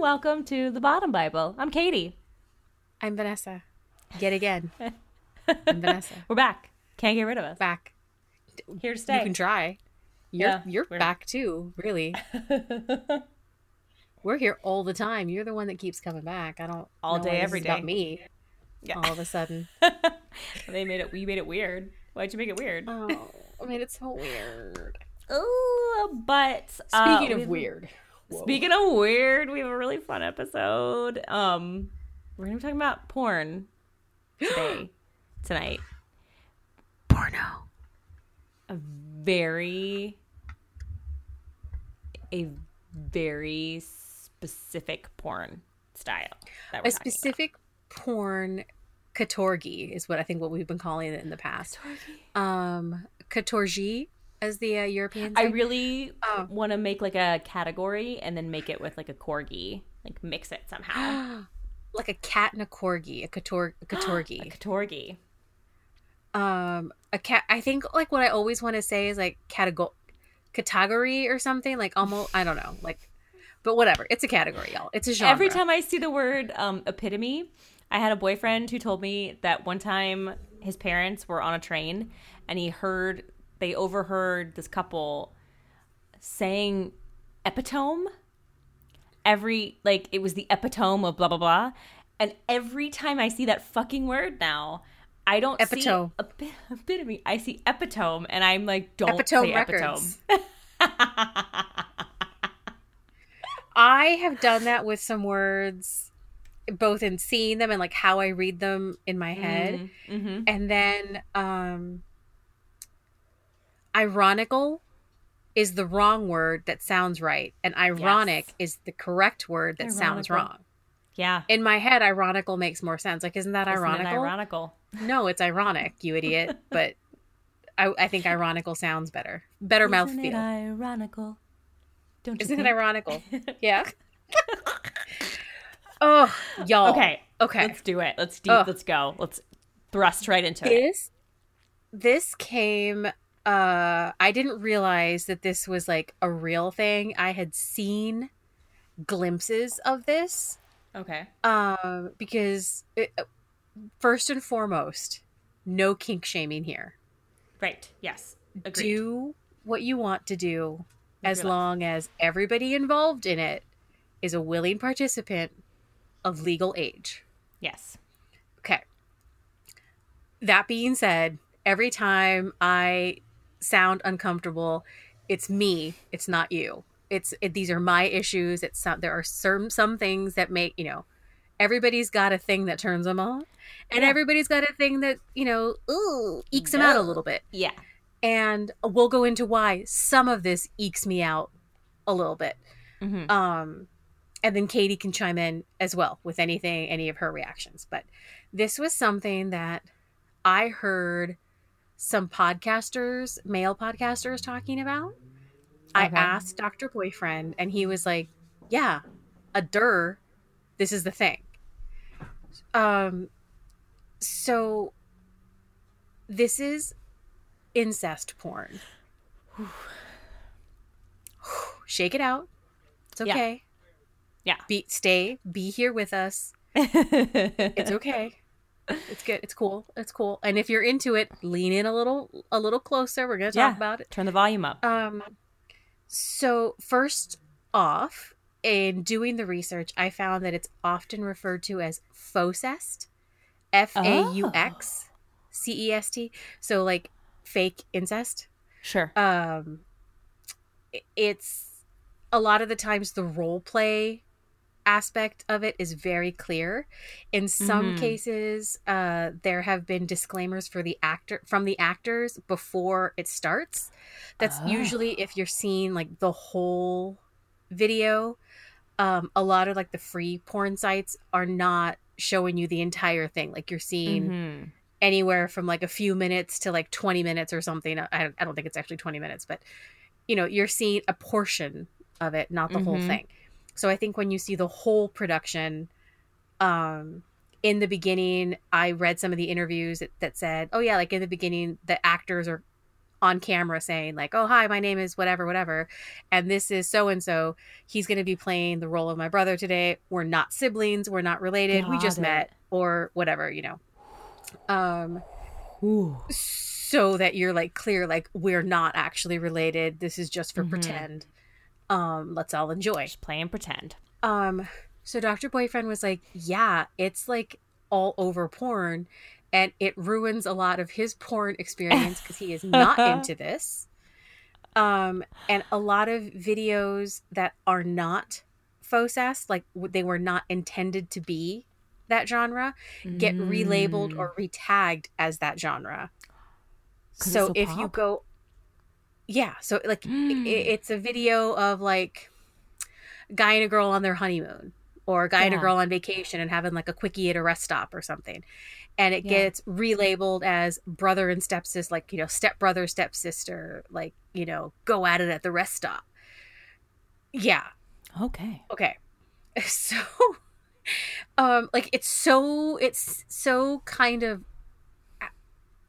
Welcome to the Bottom Bible. I'm Katie. I'm Vanessa. Yet again. I'm Vanessa. We're back. Can't get rid of us. Back. Here to stay. You can try. You're Yeah, you're back too, really. We're here all the time. You're the one that keeps coming back. I don't All day, every about me. Yeah. All of a sudden. they made it. We made it weird. Why'd you make it weird? Oh, I made it so weird. Oh, but uh, Speaking of weird. Whoa. Speaking of weird, we have a really fun episode. Um, we're gonna be talking about porn today, tonight. porno. A very, a very specific porn style. A specific porn katorgi is what I think what we've been calling it in the past. Um, katorgi, as the uh, Europeans. about. I really Oh. want to make like a category and then make it with like a corgi, like mix it somehow. like a cat and a corgi, a kator a a katorgi. katorgi. um, a cat. I think like what I always want to say is like category, category or something. Like almost, I don't know, like, but whatever. It's a category, y'all. It's a genre. Every time I see the word um, epitome, I had a boyfriend who told me that one time his parents were on a train and he heard, they overheard this couple saying epitome. Every, like, it was the epitome of blah, blah, blah. And every time I see that fucking word now, I don't Epitome. see epi- epitome. I see epitome and I'm like, don't Epitome say Records. epitome. I have done that with some words, both in seeing them and like how I read them in my head. mm-hmm. And then um ironical is the wrong word that sounds right and ironic Yes. is the correct word that sounds wrong. Yeah. In my head ironical makes more sense. Like isn't that Isn't it ironical? ironical. No, it's ironic, you idiot, but I, I think ironical sounds better. Better Isn't it mouthfeel. ironical? Don't Isn't it ironical? Yeah. oh, y'all. Okay, Okay. let's do it. Let's deep. Ugh. Let's go. Let's thrust right into it. this this came uh i didn't realize that this was like a real thing i had seen glimpses of this Okay. um because it, first and foremost no kink shaming here Right. Yes. Agreed. do what you want to do Live as long as everybody involved in it is a willing participant of legal age Yes. Okay. That being said, every time I sound uncomfortable, it's me. It's not you. It's it, these are my issues. It's some, there are some some things that make you know. Everybody's got a thing that turns them on, and Yeah. everybody's got a thing that you know, ooh, ekes them out a little bit. Yeah. And we'll go into why some of this ekes me out a little bit. Mhm. Um, and then Katie can chime in as well with anything, any of her reactions. But this was something that I heard some podcasters, male podcasters, talking about. I asked Dr. Boyfriend, and he was like, Yeah, a der, this is the thing. Um, so this is incest porn. Shake it out. It's Yeah. okay. Yeah. Be stay. Be here with us. It's okay. It's good. It's cool. It's cool. And if you're into it, lean in a little a little closer. We're gonna talk Yeah. about it. Turn the volume up. Um so first off, in doing the research, I found that it's often referred to as fauxcest. F A U X C E S T. So like fake incest Sure. um it's a lot of the times the role play aspect of it is very clear in some Mhm. cases uh there have been disclaimers for the actor from the actors before it starts that's Oh. usually if you're seeing like the whole video um, a lot of like the free porn sites are not showing you the entire thing. Like you're seeing Mhm. anywhere from like a few minutes to like 20 minutes or something. I, I don't think it's actually 20 minutes, but you know, you're seeing a portion of it, not the whole Mhm. thing. So I think when you see the whole production, um, in the beginning, I read some of the interviews that, that said, oh, yeah, like in the beginning, the actors are on camera saying, like, oh, hi, my name is whatever, whatever. And this is so and so. He's going to be playing the role of my brother today. We're not siblings. We're not related. we just it. met or whatever, you know. Um, Ooh. so that you're like clear like we're not actually related this is just for Mhm. pretend um let's all enjoy Just play and pretend. um so dr boyfriend was like yeah it's like all over porn and it ruins a lot of his porn experience because he is not into this um and a lot of videos that are not focus like they were not intended to be that genre get relabeled Mm. or retagged as that genre. so so if you go yeah so like Mm. it's a video of like guy and a girl on their honeymoon or a guy and a girl on vacation and having like a quickie at a rest stop or something and it Yeah. gets relabeled as brother and stepsister like you know stepbrother stepsister like you know go at it at the rest stop yeah Okay. okay so um like it's so it's so kind of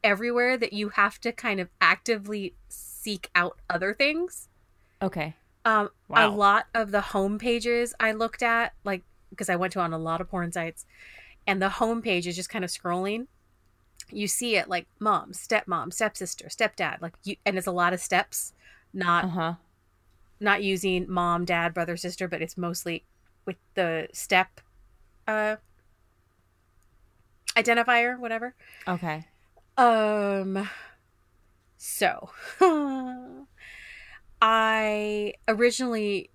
everywhere that you have to kind of actively seek out other things Okay. um Wow. a lot of the home pages i looked at like because i went to on a lot of porn sites and the home page is just kind of scrolling you see it like mom stepmom stepsister stepdad like you and it's a lot of steps not Uh huh. not using mom, dad, brother, sister, but it's mostly with the step uh identifier, whatever. Okay. Um so I originally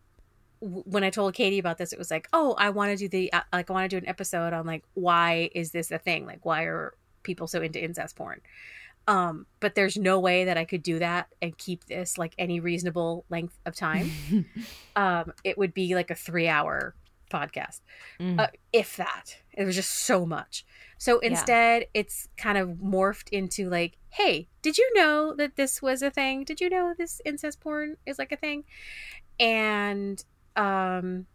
when I told Katie about this, it was like, "Oh, I want to do the uh, like I want to do an episode on like why is this a thing? Like why are people so into incest porn?" Um, but there's no way that I could do that and keep this like any reasonable length of time. um, it would be like a three hour podcast, Mm. uh, if that. It was just so much. So Yeah. instead, it's kind of morphed into like, hey, did you know that this was a thing? Did you know this incest porn is like a thing? And um,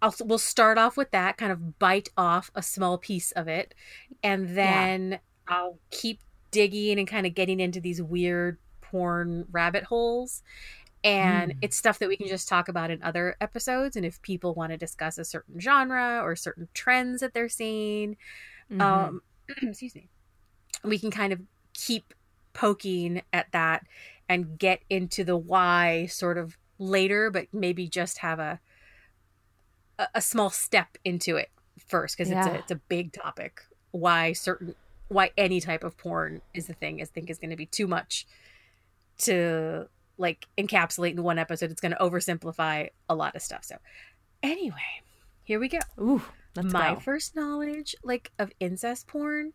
I'll we'll start off with that, kind of bite off a small piece of it, and then I'll keep digging and kind of getting into these weird porn rabbit holes. And Mm. it's stuff that we can just talk about in other episodes. And if people want to discuss a certain genre or certain trends that they're seeing, Mhm. um, excuse me, we can kind of keep poking at that and get into the why sort of later, but maybe just have a a, small step into it first because it's a it's a big topic. Why certain why any type of porn is the thing I think is going to be too much to like encapsulate in one episode. It's going to oversimplify a lot of stuff. So anyway, here we go Ooh. My go. first knowledge like of incest porn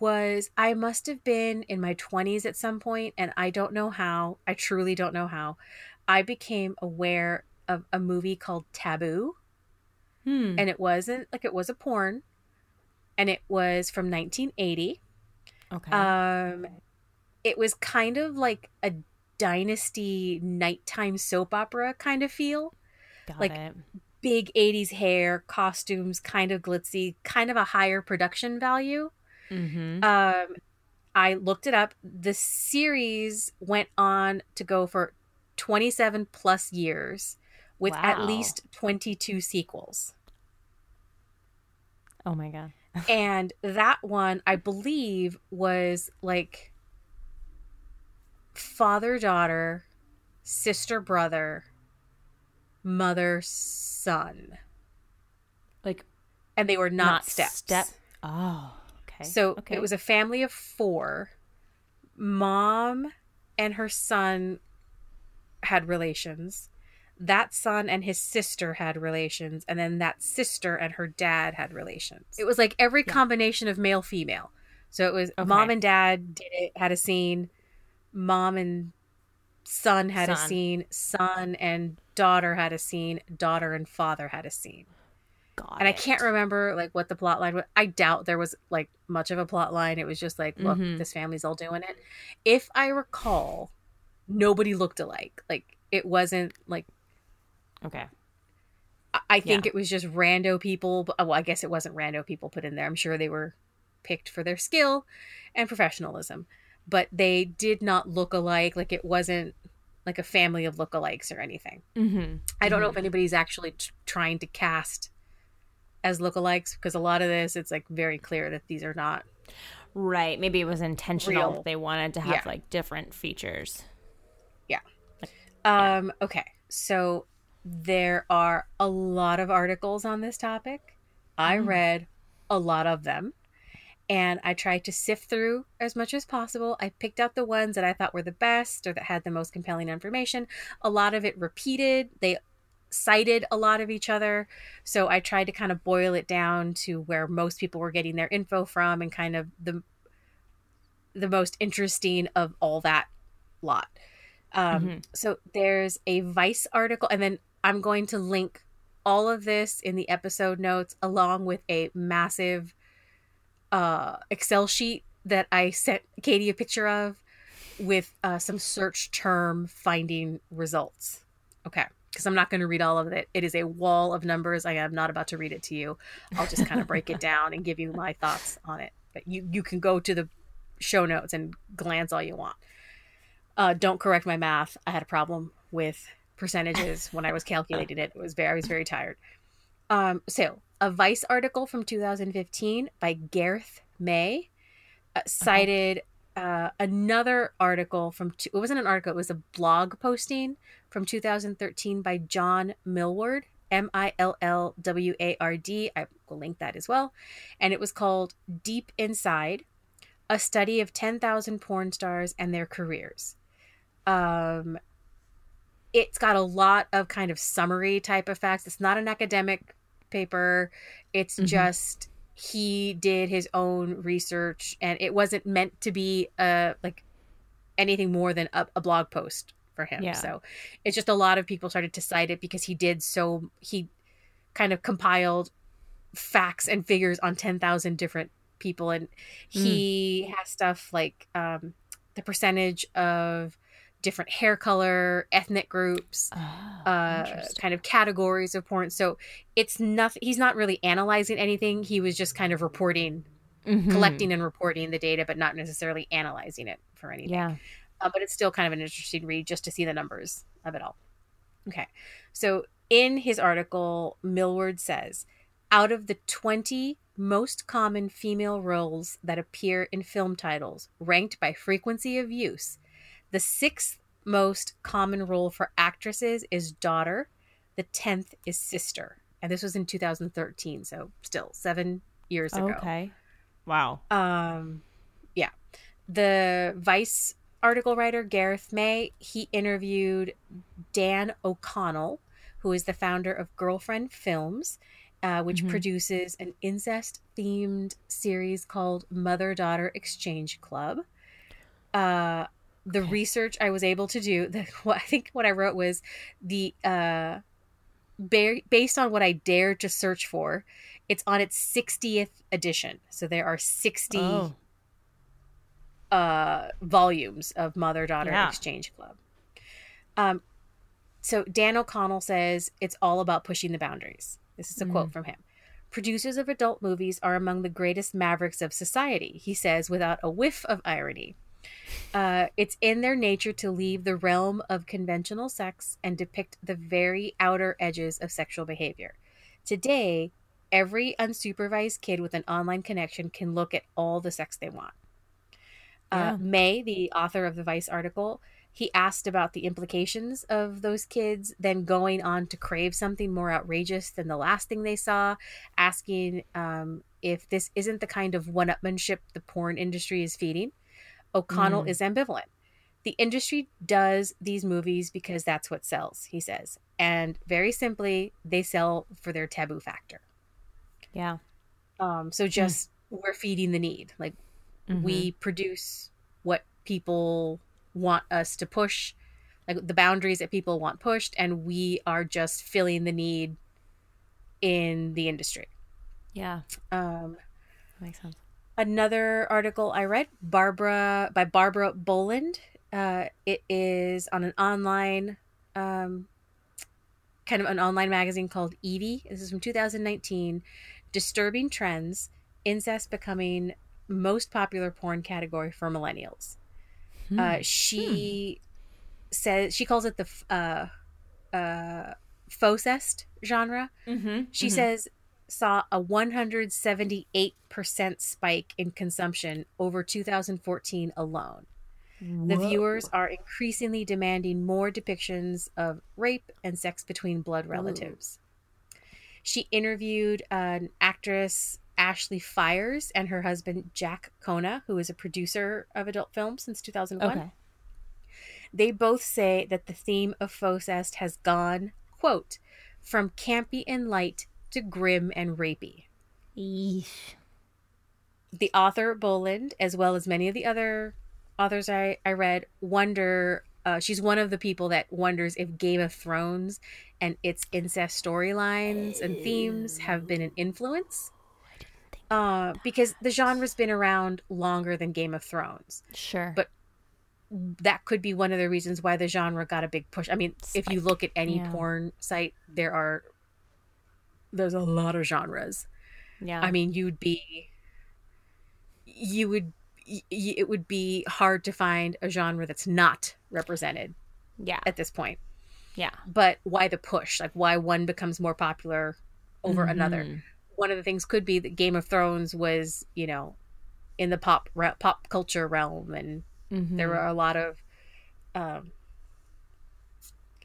was I must have been in my 20s at some point and I don't know how I truly don't know how I became aware of a movie called Taboo Hmm. and it wasn't like it was a porn and it was from 1980 okay. um it was kind of like a dynasty nighttime soap opera kind of feel Got like, it. big 80s hair, costumes, kind of glitzy, kind of a higher production value. Mm-hmm. Um, I looked it up. The series went on to go for 27 plus years with at least 22 sequels. oh my god. and that one, I believe, was like father daughter, sister brother, mother son. Like And they were not, steps. Step. Oh. Okay. So okay. it was a family of four. Mom and her son had relations. That son and his sister had relations, and then that sister and her dad had relations. It was like every Yeah. combination of male female. So it was Okay. mom and dad did it, had a scene. Mom and son had a scene. Son and daughter had a scene, daughter and father had a scene. Got and I can't remember like what the plot line was. I doubt there was like much of a plot line. It was just like, look, Mhm. this family's all doing it. If I recall, nobody looked alike. Like it wasn't like Okay. I- I think it was just rando people. But, well, I guess it wasn't rando people put in there. I'm sure they were picked for their skill and professionalism, but they did not look alike. Like it wasn't like a family of lookalikes or anything. Mm-hmm. I don't know if anybody's actually t- trying to cast as lookalikes because a lot of this it's like very clear that these are not. Right. Maybe it was intentional. Real. They wanted to have Yeah. like different features. Yeah. Um. Okay. So there are a lot of articles on this topic. I Mm. read a lot of them. And I tried to sift through as much as possible. I picked out the ones that I thought were the best or that had the most compelling information. A lot of it repeated. They cited a lot of each other. So I tried to kind of boil it down to where most people were getting their info from and kind of the the most interesting of all that lot. Um, Mhm. So there's a Vice article, and then I'm going to link all of this in the episode notes along with a massive uh, Excel sheet that I sent Katie a picture of with uh, some search term finding results. Okay. Because I'm not going to read all of it. It is a wall of numbers. I am not about to read it to you. I'll just kind of break it down and give you my thoughts on it. But you, you can go to the show notes and glance all you want. Uh, don't correct my math. I had a problem with percentages when I was calculating it. It was very, I was very tired. Um, so a Vice article from 2015 by Gareth May uh, cited uh, another article from two, it wasn't an article, it was a blog posting from 2013 by Jon Millward, M I L L W A R D. I will link that as well. And it was called Deep Inside A Study of 10,000 Porn Stars and Their Careers. Um, it's got a lot of kind of summary type of facts. It's not an academic paper, it's Mhm. just he did his own research and it wasn't meant to be uh like anything more than a, a blog post for him Yeah. so it's just a lot of people started to cite it because he did so he kind of compiled facts and figures on 10,000 different people and he has stuff like um the percentage of different hair color ethnic groups Oh, uh, kind of categories of porn. So it's nothing. He's not really analyzing anything. He was just kind of reporting, Mhm. collecting and reporting the data, but not necessarily analyzing it for anything. Yeah. Uh, but it's still kind of an interesting read just to see the numbers of it all. Okay. So in his article, Millward says out of the 20 most common female roles that appear in film titles, ranked by frequency of use, the sixth most common role for actresses is daughter, the 10th is sister. And this was in 2013, so still seven years ago. Okay. Wow. Um, yeah. The Vice article writer, Gareth May, he interviewed Dan O'Connell, who is the founder of Girlfriend Films, uh, which Mhm. produces an incest themed series called Mother Daughter Exchange Club. Uh, the Okay. research I was able to do, the, what I think what I wrote was the uh, ba- based on what I dared to search for, it's on its 60th edition. So there are 60 Oh. Uh, volumes of Mother Daughter Yeah. Exchange Club. Um, so Dan O'Connell says it's all about pushing the boundaries. This is a quote from him. Producers of adult movies are among the greatest mavericks of society, he says without a whiff of irony. Uh, it's in their nature to leave the realm of conventional sex and depict the very outer edges of sexual behavior. Today, every unsupervised kid with an online connection can look at all the sex they want. Yeah. Uh, May, the author of the Vice article, he asked about the implications of those kids then going on to crave something more outrageous than the last thing they saw, asking um, if this isn't the kind of one upmanship the porn industry is feeding. O'Connell Mm. is ambivalent. The industry does these movies because that's what sells, he says. And very simply, they sell for their taboo factor. Yeah. Um, so just we're feeding the need. Like Mhm. we produce what people want us to push like the boundaries that people want pushed, and we are just filling the need in the industry. Yeah, Um, that makes sense. another article I read, Barbara by Barbara Boland. Uh, it is on an online, um, kind of an online magazine called Evie. This is from 2019. Disturbing trends: incest becoming most popular porn category for millennials. Hmm. Uh, she says she calls it the uh, uh, genre. Mm-hmm. She says saw a 178% spike in consumption over 2014 alone. The viewers are increasingly demanding more depictions of rape and sex between blood relatives. She interviewed an actress, Ashley Fires, and her husband, Jack Kona, who is a producer of adult films since 2001 Okay. they both say that the theme of Fauxcest has gone, quote, from campy and light to grim and rapey. Yeesh. The author, Boland, as well as many of the other authors I, I read, wonder. Uh, she's one of the people that wonders if Game of Thrones and its incest storylines and themes have been an influence. Uh, because the genre's been around longer than Game of Thrones. Sure. But that could be one of the reasons why the genre got a big push. I mean, if you look at any Yeah. porn site, there are there's a lot of genres. yeah. I mean, you'd be you would it would be hard to find a genre that's not represented yeah. at this point. Yeah. But why the push? Like why one becomes more popular over another? One of the things could be that Game of Thrones was, you know, in the pop re- pop culture realm and Mhm. there were a lot of um,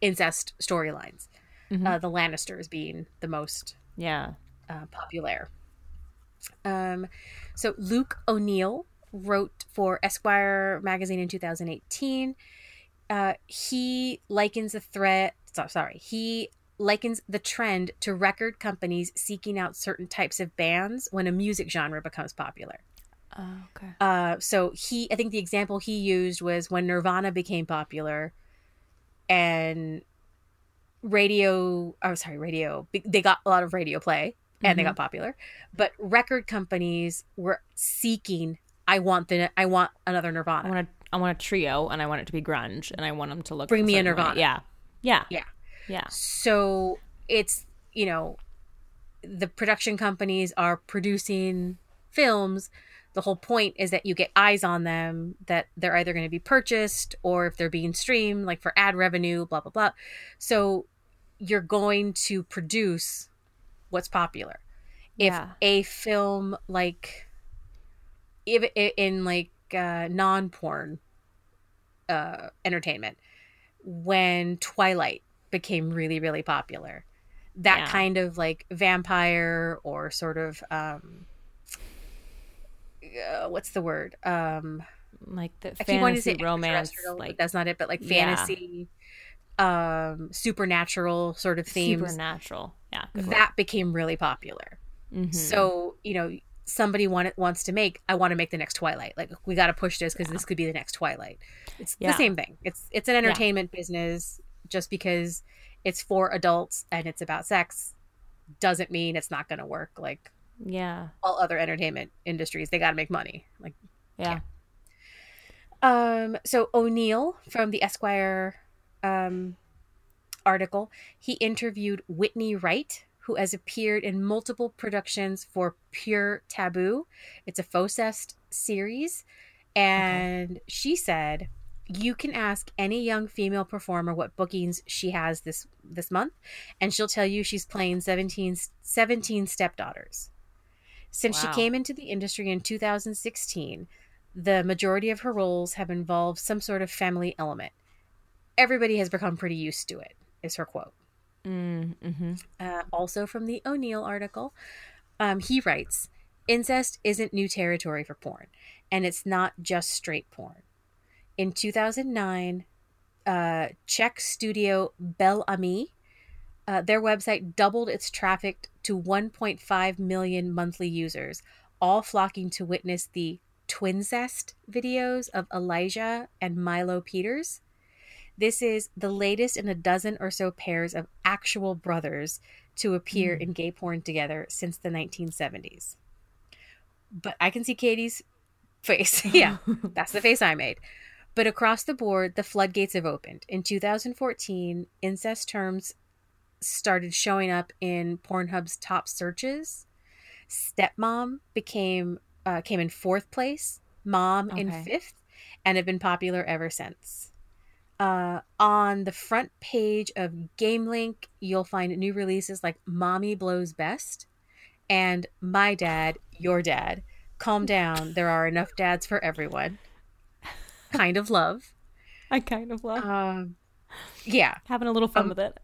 incest storylines. Mhm. Uh, the Lannisters being the most Yeah. uh, popular. Um, so Luke O'Neill wrote for Esquire magazine in 2018. Uh, he likens the threat. So, sorry, he likens the trend to record companies seeking out certain types of bands when a music genre becomes popular. Oh, okay. Uh, so he, I think the example he used was when Nirvana became popular, and radio. Oh, sorry, radio. They got a lot of radio play, and they Mhm. got popular. But record companies were seeking. I want the. I want another Nirvana. I want a, I want a trio, and I want it to be grunge, and I want them to look. Bring me a certain way. Nirvana. Yeah. Yeah. Yeah. Yeah. So it's you know, the production companies are producing films. The whole point is that you get eyes on them, that they're either going to be purchased or if they're being streamed, like for ad revenue, blah, blah, blah. So you're going to produce what's popular. If Yeah. a film like, if in like uh, non porn uh, entertainment, when Twilight became really, really popular, that Yeah. kind of like vampire or sort of um uh, what's the word um Like the I keep wanting to say fantasy romance, like that's not it but like Yeah. fantasy um supernatural sort of themes supernatural. Yeah. good word. that became really popular Mhm. so you know somebody want, wants to make i want to make the next twilight like we got to push this because this could be the next twilight it's Yeah. the same thing it's it's an entertainment business just because it's for adults and it's about sex doesn't mean it's not going to work. Like yeah. all other entertainment industries they got to make money. Like Yeah. um so o'neill from the esquire um article he interviewed whitney wright who has appeared in multiple productions for pure taboo. It's a fauxcest series. And she said you can ask any young female performer what bookings she has this this month and she'll tell you she's playing 17 17 stepdaughters since Wow. she came into the industry in 2016 the majority of her roles have involved some sort of family element everybody has become pretty used to it is her quote Mm, hmm uh, also from the O'Neill article, um, he writes Incest isn't new territory for porn, and it's not just straight porn. In 2009, uh, Czech studio Bel Ami, uh, their website doubled its traffic to 1.5 million monthly users, all flocking to witness the Twincest videos of Elijah and Milo Peters. This is the latest in a dozen or so pairs of actual brothers to appear in gay porn together since the 1970s. But I can see Katie's face. yeah, that's the face I made. But across the board, the floodgates have opened. In 2014, incest terms started showing up in Pornhub's top searches. Stepmom became uh, came in fourth place, mom in fifth, and have been popular ever since. Uh, on the front page of GameLink, you'll find new releases like "Mommy Blows Best" and "My Dad, Your Dad." Calm down. There are enough dads for everyone. Kind of love. I kind of love Um, yeah, having a little fun um, with it.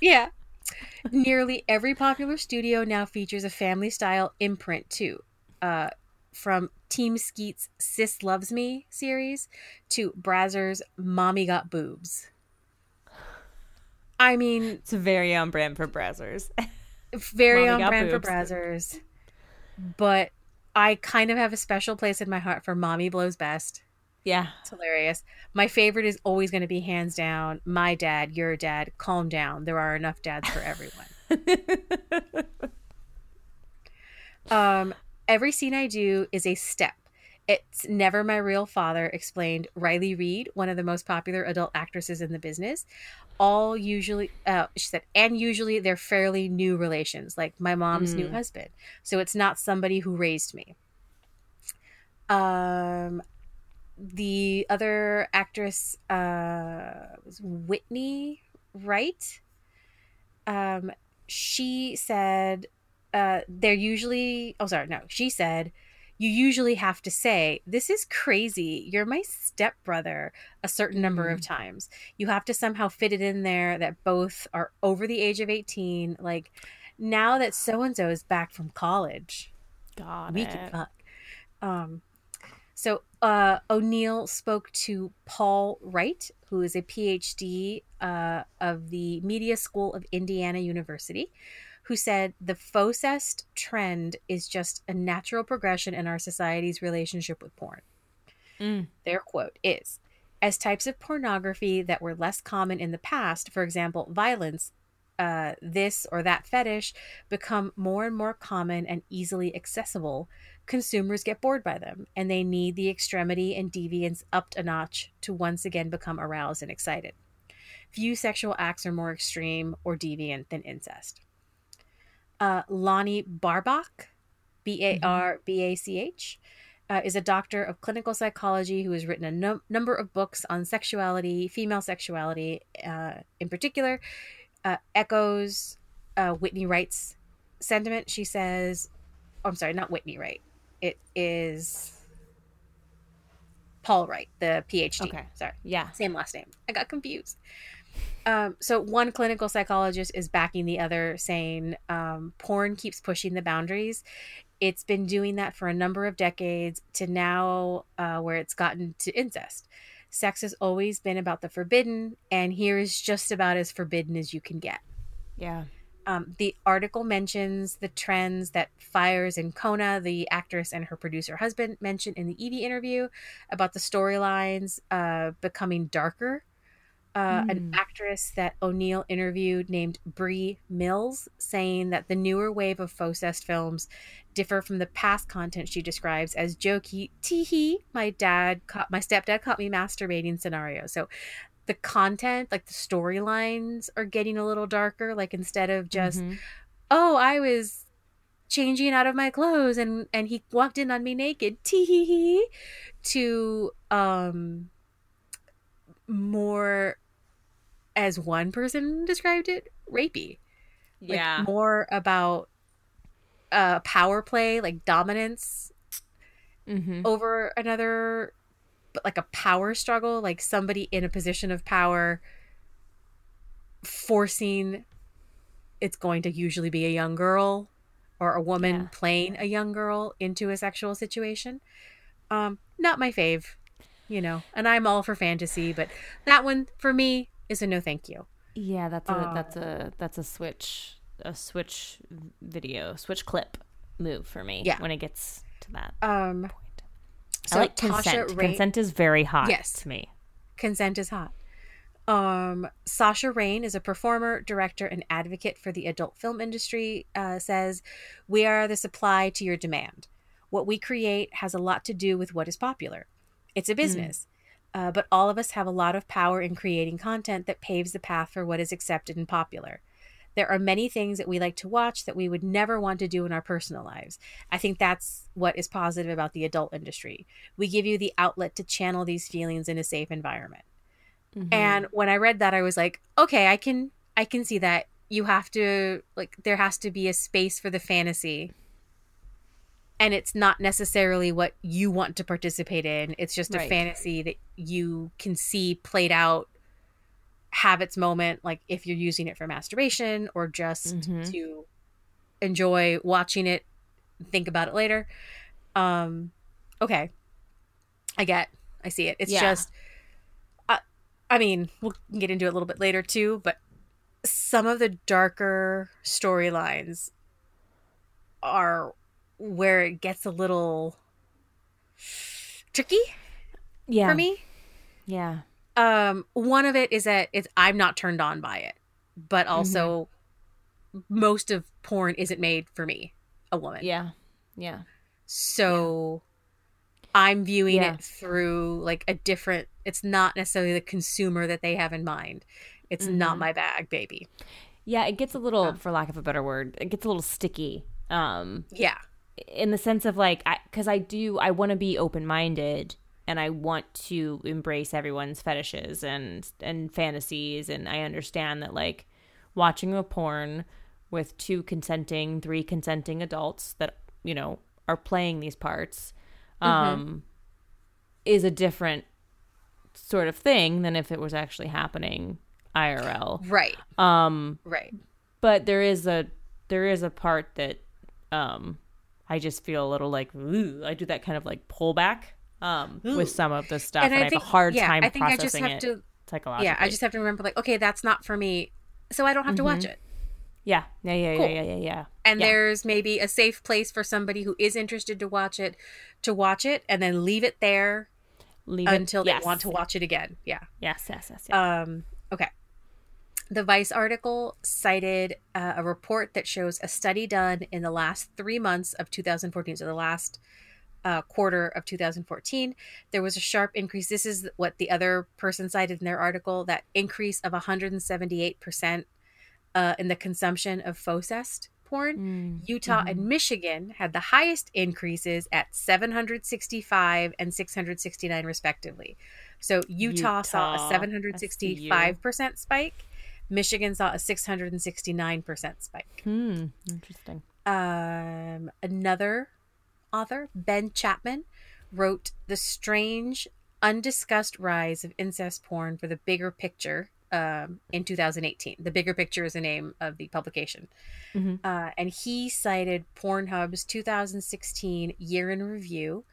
yeah. Nearly every popular studio now features a family style imprint too. Uh, from Team Skeet's Sis Loves Me series to Brazzers' Mommy Got Boobs. I mean, it's very on brand for Brazzers. very Mommy on brand for. Brazzers. But I kind of have a special place in my heart for Mommy Blows Best. Yeah. It's hilarious. My favorite is always going to be hands down my dad, your dad. Calm down. There are enough dads for everyone. um, every scene I do is a step. It's never my real father, explained Riley Reid, one of the most popular adult actresses in the business. All usually, uh, she said, and usually they're fairly new relations, like my mom's new Mm. husband. So it's not somebody who raised me. Um, the other actress uh, was Whitney Wright. Um, she said uh, they're usually. Oh, sorry, no. She said you usually have to say this is crazy. You're my stepbrother a certain number of times. You have to somehow fit it in there that both are over the age of eighteen. Like now that so and so is back from college Got we it. can fuck. Um, so uh, O'Neill spoke to Paul Wright, who is a PhD uh, of the Media School of Indiana University, who said the fauxcest trend is just a natural progression in our society's relationship with porn. Mm. Their quote is As types of pornography that were less common in the past, for example, violence, uh, this or that fetish, become more and more common and easily accessible, consumers get bored by them and they need the extremity and deviance upped a notch to once again become aroused and excited. Few sexual acts are more extreme or deviant than incest. Uh, Lonnie Barbach, B A R B A C H, uh, is a doctor of clinical psychology who has written a num- number of books on sexuality, female sexuality uh, in particular, uh, echoes uh, Whitney Wright's sentiment. She says, oh, I'm sorry, not Whitney Wright. It is Paul Wright, the PhD. Okay. Sorry Yeah. same last name. I got confused. Um, so one clinical psychologist is backing the other, saying um, porn keeps pushing the boundaries. It's been doing that for a number of decades to now uh, where it's gotten to incest. Sex has always been about the forbidden, and here is just about as forbidden as you can get. Yeah. Um, the article mentions the trends that Fires and Kona, the actress and her producer husband, mentioned in the Evie interview about the storylines uh, becoming darker. Uh, An actress that O'Neill interviewed named Bree Mills, saying that the newer wave of Fauxcest films differ from the past content she describes as jokey, teehee, my dad caught my stepdad caught me masturbating scenario. So the content, like the storylines, are getting a little darker. Like instead of just, Mhm. oh, I was changing out of my clothes and and he walked in on me naked, tee hee hee, to um more, as one person described it, rapey. Like yeah. more about uh power play, like dominance mm-hmm. over another but like a power struggle like somebody in a position of power forcing it's going to usually be a young girl or a woman Yeah. playing a young girl into a sexual situation um not my fave you know and i'm all for fantasy but that one for me is a no thank you Yeah, that's a Uh, that's a that's a switch a switch video switch clip move for me. Yeah. when it gets to that um point. so I like consent. Ray- consent is very hot Yes. to me. consent is hot Um, Sasha Rain is a performer, director, and advocate for the adult film industry. Uh, says, "We are the supply to your demand. What we create has a lot to do with what is popular. It's a business, uh, but all of us have a lot of power in creating content that paves the path for what is accepted and popular." There are many things that we like to watch that we would never want to do in our personal lives. I think that's what is positive about the adult industry. We give you the outlet to channel these feelings in a safe environment. And when I read that I was like, okay, I can I can see that you have to like there has to be a space for the fantasy. And it's not necessarily what you want to participate in. It's just a fantasy that you can see played out have its moment like if you're using it for masturbation or just Mhm. to enjoy watching it think about it later um okay i get i see it it's Yeah. just I, I mean we'll get into it a little bit later too but some of the darker storylines are where it gets a little tricky yeah. for me Yeah. um one of it is that it's i'm not turned on by it but also most of porn isn't made for me a woman Yeah. Yeah. so i'm viewing Yeah. it through like a different it's not necessarily the consumer that they have in mind it's not Mhm. my bag baby Yeah, it gets a little, Yeah. for lack of a better word, it gets a little sticky. Um, yeah in the sense of like, because I, do, I want to be open minded, and I want to embrace everyone's fetishes and and fantasies, and I understand that like watching a porn with two consenting, three consenting adults that you know are playing these parts, um, is a different sort of thing than if it was actually happening IRL. right. Um, right. but there is a there is a part that um I just feel a little like ooh, I do that kind of like pullback um with some of the stuff and, and I, i think have a hard yeah time i think i just processing have it to psychologically. yeah i just have to remember like okay that's not for me so i don't have to watch it yeah yeah yeah Cool. yeah yeah yeah yeah and yeah. there's maybe a safe place for somebody who is interested to watch it to watch it and then leave it there Leave it- until they yes. want to watch it again yeah Yes, yes, yes, yes. um okay the vice article cited uh, a report that shows a study done in the last three months of 2014 so the last uh, quarter of 2014 there was a sharp increase this is what the other person cited in their article that increase of 178% uh, in the consumption of fauxcest porn Mm, Utah mhm. and Michigan had the highest increases at 765 and 669 respectively. So Utah, saw a that's the U. 765% spike. Michigan saw a 669% spike. Hmm, interesting. Um, another author, Ben Chapman, wrote The Strange, Undiscussed Rise of Incest Porn for the Bigger Picture um, in 2018. The Bigger Picture is the name of the publication. Mhm. Uh, and he cited Pornhub's 2016 year in review.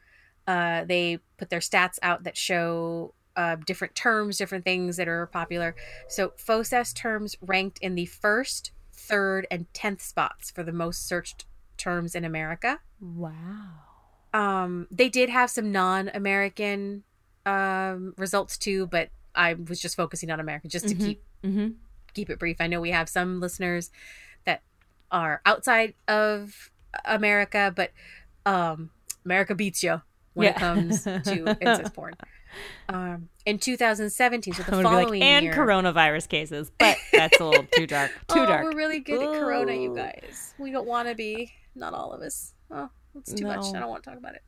Uh, they put their stats out that show uh, different terms, different things that are popular. So, fauxcest terms ranked in the first, third, and tenth spots for the most searched terms in America. Wow. Um, they did have some non-American um, results too, but I was just focusing on America just to Mhm. keep Mm-hmm. keep it brief. I know we have some listeners that are outside of America, but um, America beats you when it comes to incest porn. Um, in 2017, so the I'm gonna be following like, and year, coronavirus cases, but that's a little too dark. Too oh, dark. We're really good at Corona, you guys. We don't want to be. Not all of us. Oh, it's too much. I don't want to talk about it.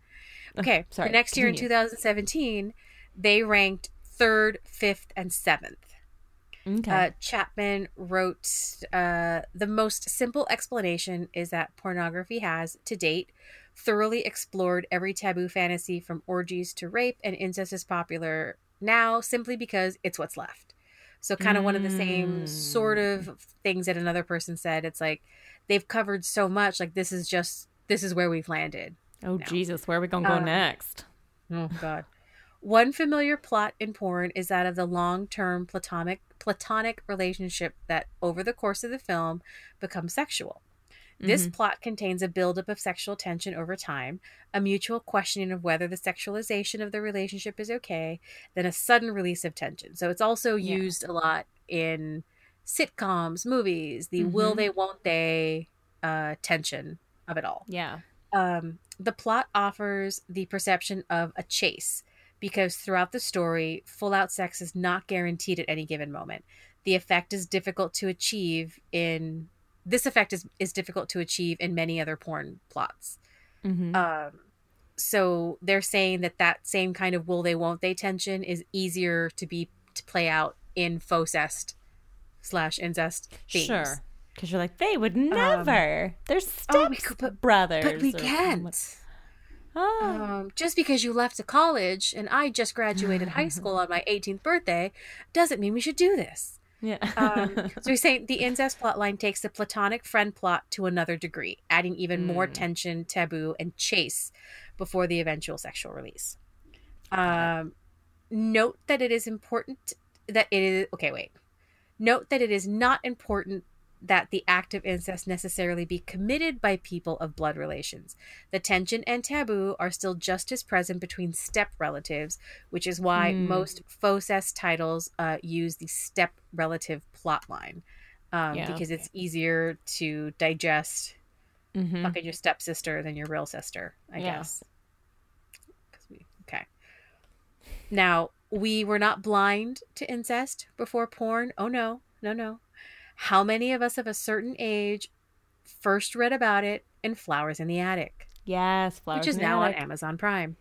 Okay, sorry, The next year in 2017, they ranked third, fifth, and seventh. Okay. Uh, Chapman wrote uh, the most simple explanation is that pornography has, to date, thoroughly explored every taboo fantasy from orgies to rape, and incest is popular now simply because it's what's left. So, kind of one of the same Mm. sort of things that another person said. It's like they've covered so much, like, this is just, this is where we've landed. oh no. Jesus, where are we gonna go um, next? Oh God. One familiar plot in porn is that of the long-term platonic platonic relationship that over the course of the film becomes sexual. This plot contains a buildup of sexual tension over time, a mutual questioning of whether the sexualization of the relationship is okay, then a sudden release of tension. So it's also Yeah. used a lot in sitcoms, movies, the will Mhm. they, won't they uh, tension of it all Yeah. um, the plot offers the perception of a chase because throughout the story, full out sex is not guaranteed at any given moment. The effect is difficult to achieve in this effect is, is difficult to achieve in many other porn plots. Mm-hmm. Um, so they're saying that that same kind of will they won't they tension is easier to be to play out in fauxcest slash incest themes. Sure. Because you're like, they would never. They're step Um, Oh, we could- but- brothers. But we can't. Oh. Um, just because you left to college and I just graduated high school on my 18th birthday doesn't mean we should do this. Yeah. Um, so he's saying the incest plotline takes the platonic friend plot to another degree, adding even more Mm. tension, taboo, and chase before the eventual sexual release. Um, note that it is important that it is okay. Wait. Note that it is not important that the act of incest necessarily be committed by people of blood relations. The tension and taboo are still just as present between step relatives, which is why Mm. most fauxcest titles uh, use the step relative plot line um, Yeah. because it's easier to digest Mhm. fucking your stepsister than your real sister, I Yeah. guess. we- okay. Now, we were not blind to incest before porn. Oh, no. No, no. How many of us of a certain age first read about it in Flowers in the Attic, Yes, flowers. which is now on. Amazon Prime?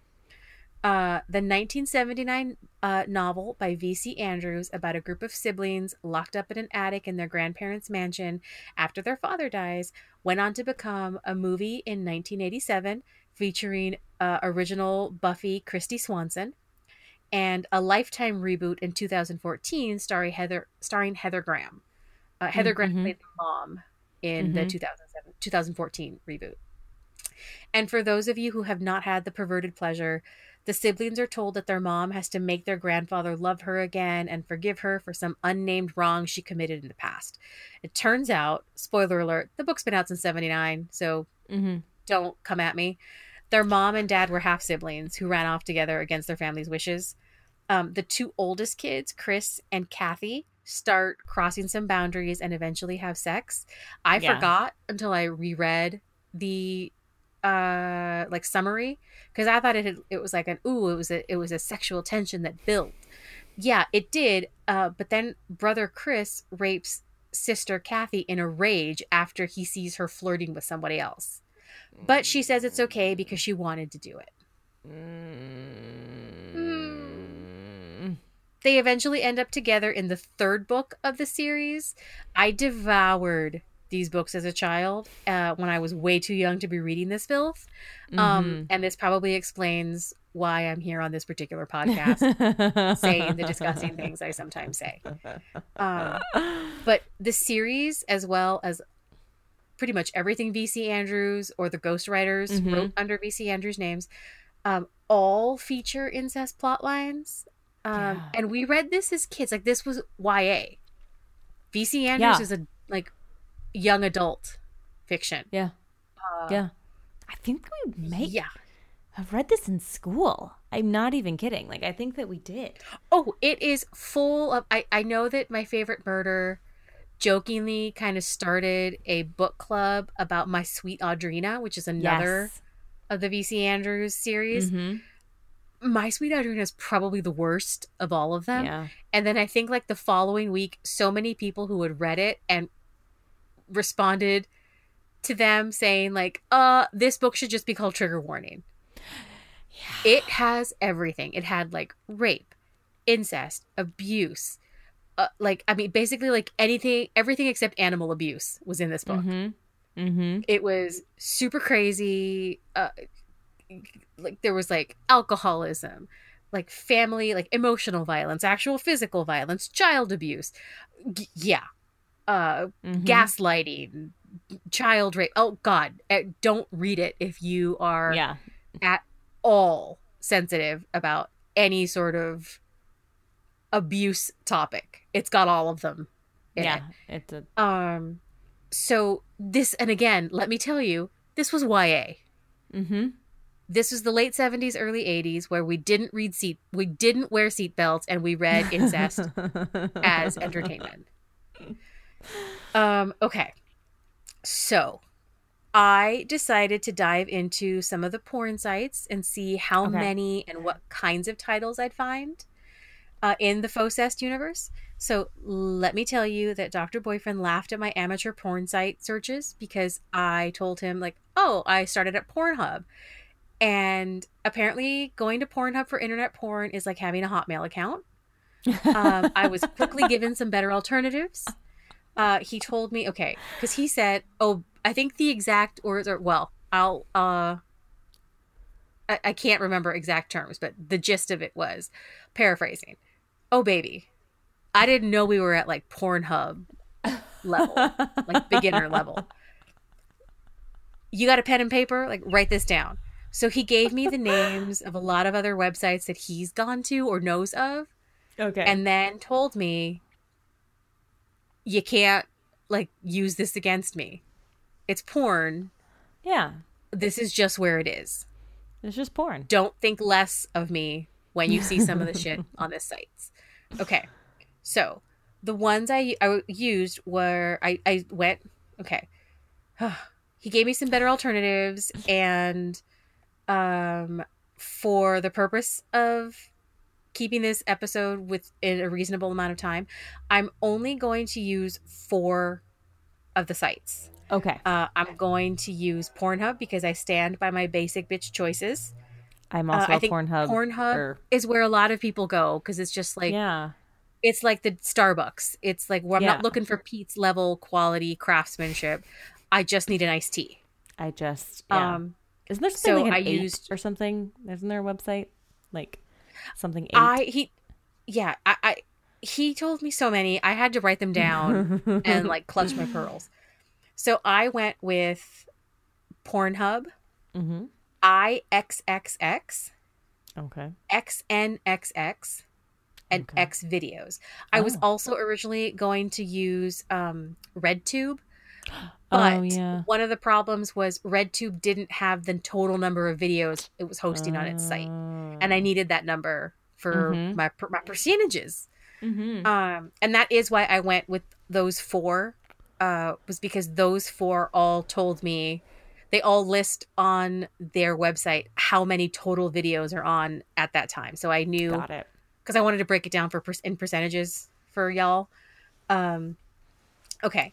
Uh, the 1979 uh, novel by V.C. Andrews about a group of siblings locked up in an attic in their grandparents' mansion after their father dies went on to become a movie in 1987 featuring uh, original Buffy Kristy Swanson and a lifetime reboot in 2014 starring Heather starring Heather Graham. Uh, Heather Graham Mhm. played the mom in the Mhm. 2007 2014 reboot. And for those of you who have not had the perverted pleasure, the siblings are told that their mom has to make their grandfather love her again and forgive her for some unnamed wrong she committed in the past. It turns out, spoiler alert, the book's been out since 79, so Mhm. don't come at me. Their mom and dad were half siblings who ran off together against their family's wishes. Um, the two oldest kids, Chris and Kathy, start crossing some boundaries and eventually have sex. I Yeah. forgot until I reread the uh like summary because I thought it had, it was like an ooh it was a it was a sexual tension that built. Yeah, it did. Uh, but then brother Chris rapes sister Kathy in a rage after he sees her flirting with somebody else. But she says it's okay because she wanted to do it. Mm. They eventually end up together in the third book of the series. I devoured these books as a child uh, when I was way too young to be reading this filth. Um, and this probably explains why I'm here on this particular podcast saying the disgusting things I sometimes say. Um, but the series, as well as pretty much everything VC Andrews or the ghostwriters Mhm. wrote under VC Andrews' names, um, all feature incest plot lines. Um, Yeah. And we read this as kids. Like this was YA. VC Andrews Yeah. is a like young adult fiction. Yeah. Uh, yeah. I think we may Yeah. have read this in school. I'm not even kidding. Like, I think that we did. Oh, it is full of. I, I know that my favorite murder jokingly kind of started a book club about My Sweet Audrina, which is another of the VC Andrews series. hmm My Sweet Audrina is probably the worst of all of them. Yeah. And then I think like the following week, so many people who had read it and responded to them saying like, "Uh, this book should just be called Trigger Warning." Yeah. It has everything. It had like rape, incest, abuse, uh, like I mean, basically like anything, everything except animal abuse was in this book. Mm-hmm. Mm-hmm. It was super crazy. Uh, like there was like alcoholism, like family, like emotional violence, actual physical violence, child abuse. G- yeah, uh, Mm-hmm. gaslighting, child rape. Oh God, Eh, don't read it if you are Yeah. at all sensitive about any sort of abuse topic. It's got all of them. in Yeah. It's a. Um so this, and again, let me tell you, this was YA. Mm-hmm. This was the late 70s, early 80s, where we didn't read seat, we didn't wear seatbelts, and we read incest as entertainment. Um, okay. So I decided to dive into some of the porn sites and see how Okay. many and what kinds of titles I'd find uh, in the Fauxcest universe. So let me tell you that Dr. Boyfriend laughed at my amateur porn site searches because I told him, like, oh, I started at Pornhub. And apparently, going to Pornhub for internet porn is like having a Hotmail account. Um, I was quickly given some better alternatives. Uh, he told me, okay, because he said, oh, I think the exact words are, well, I'll, uh, I, I can't remember exact terms, but the gist of it was paraphrasing. Oh, baby, I didn't know we were at like Pornhub level, like beginner level. You got a pen and paper? Like, write this down. So he gave me the names of a lot of other websites that he's gone to or knows of Okay. and then told me you can't like use this against me. It's porn. Yeah, this is just where it is. It's just porn. don't think less of me when you see some of the shit on this sites. Okay. So the ones i, I used were i i went okay. He gave me some better alternatives and um for the purpose of keeping this episode within a reasonable amount of time i'm only going to use four of the sites Okay. uh, i'm going to use pornhub because i stand by my basic bitch choices I'm uh, also I a think Pornhub. Pornhub or- is where a lot of people go because it's just like yeah. it's like the Starbucks. It's like well, I'm Yeah. not looking for Pete's level quality craftsmanship. I just need an iced tea. I just yeah. Um, Isn't there something so like I used- or something? Isn't there a website like something eight? I he, yeah, I, I he told me so many. I had to write them down and like clutch my pearls. So I went with Pornhub, mm-hmm. IXXX, Okay. XNXX, and Okay. X videos. I was Oh. also originally going to use um, RedTube, oh but yeah. one of the problems was RedTube didn't have the total number of videos it was hosting on its site, and I needed that number for Mhm. my my percentages. Mm-hmm. Um, and that is why I went with those four. Uh, was because those four all told me they all list on their website how many total videos are on at that time. So I knew Got it. because I wanted to break it down for per- in percentages for y'all. Um, okay,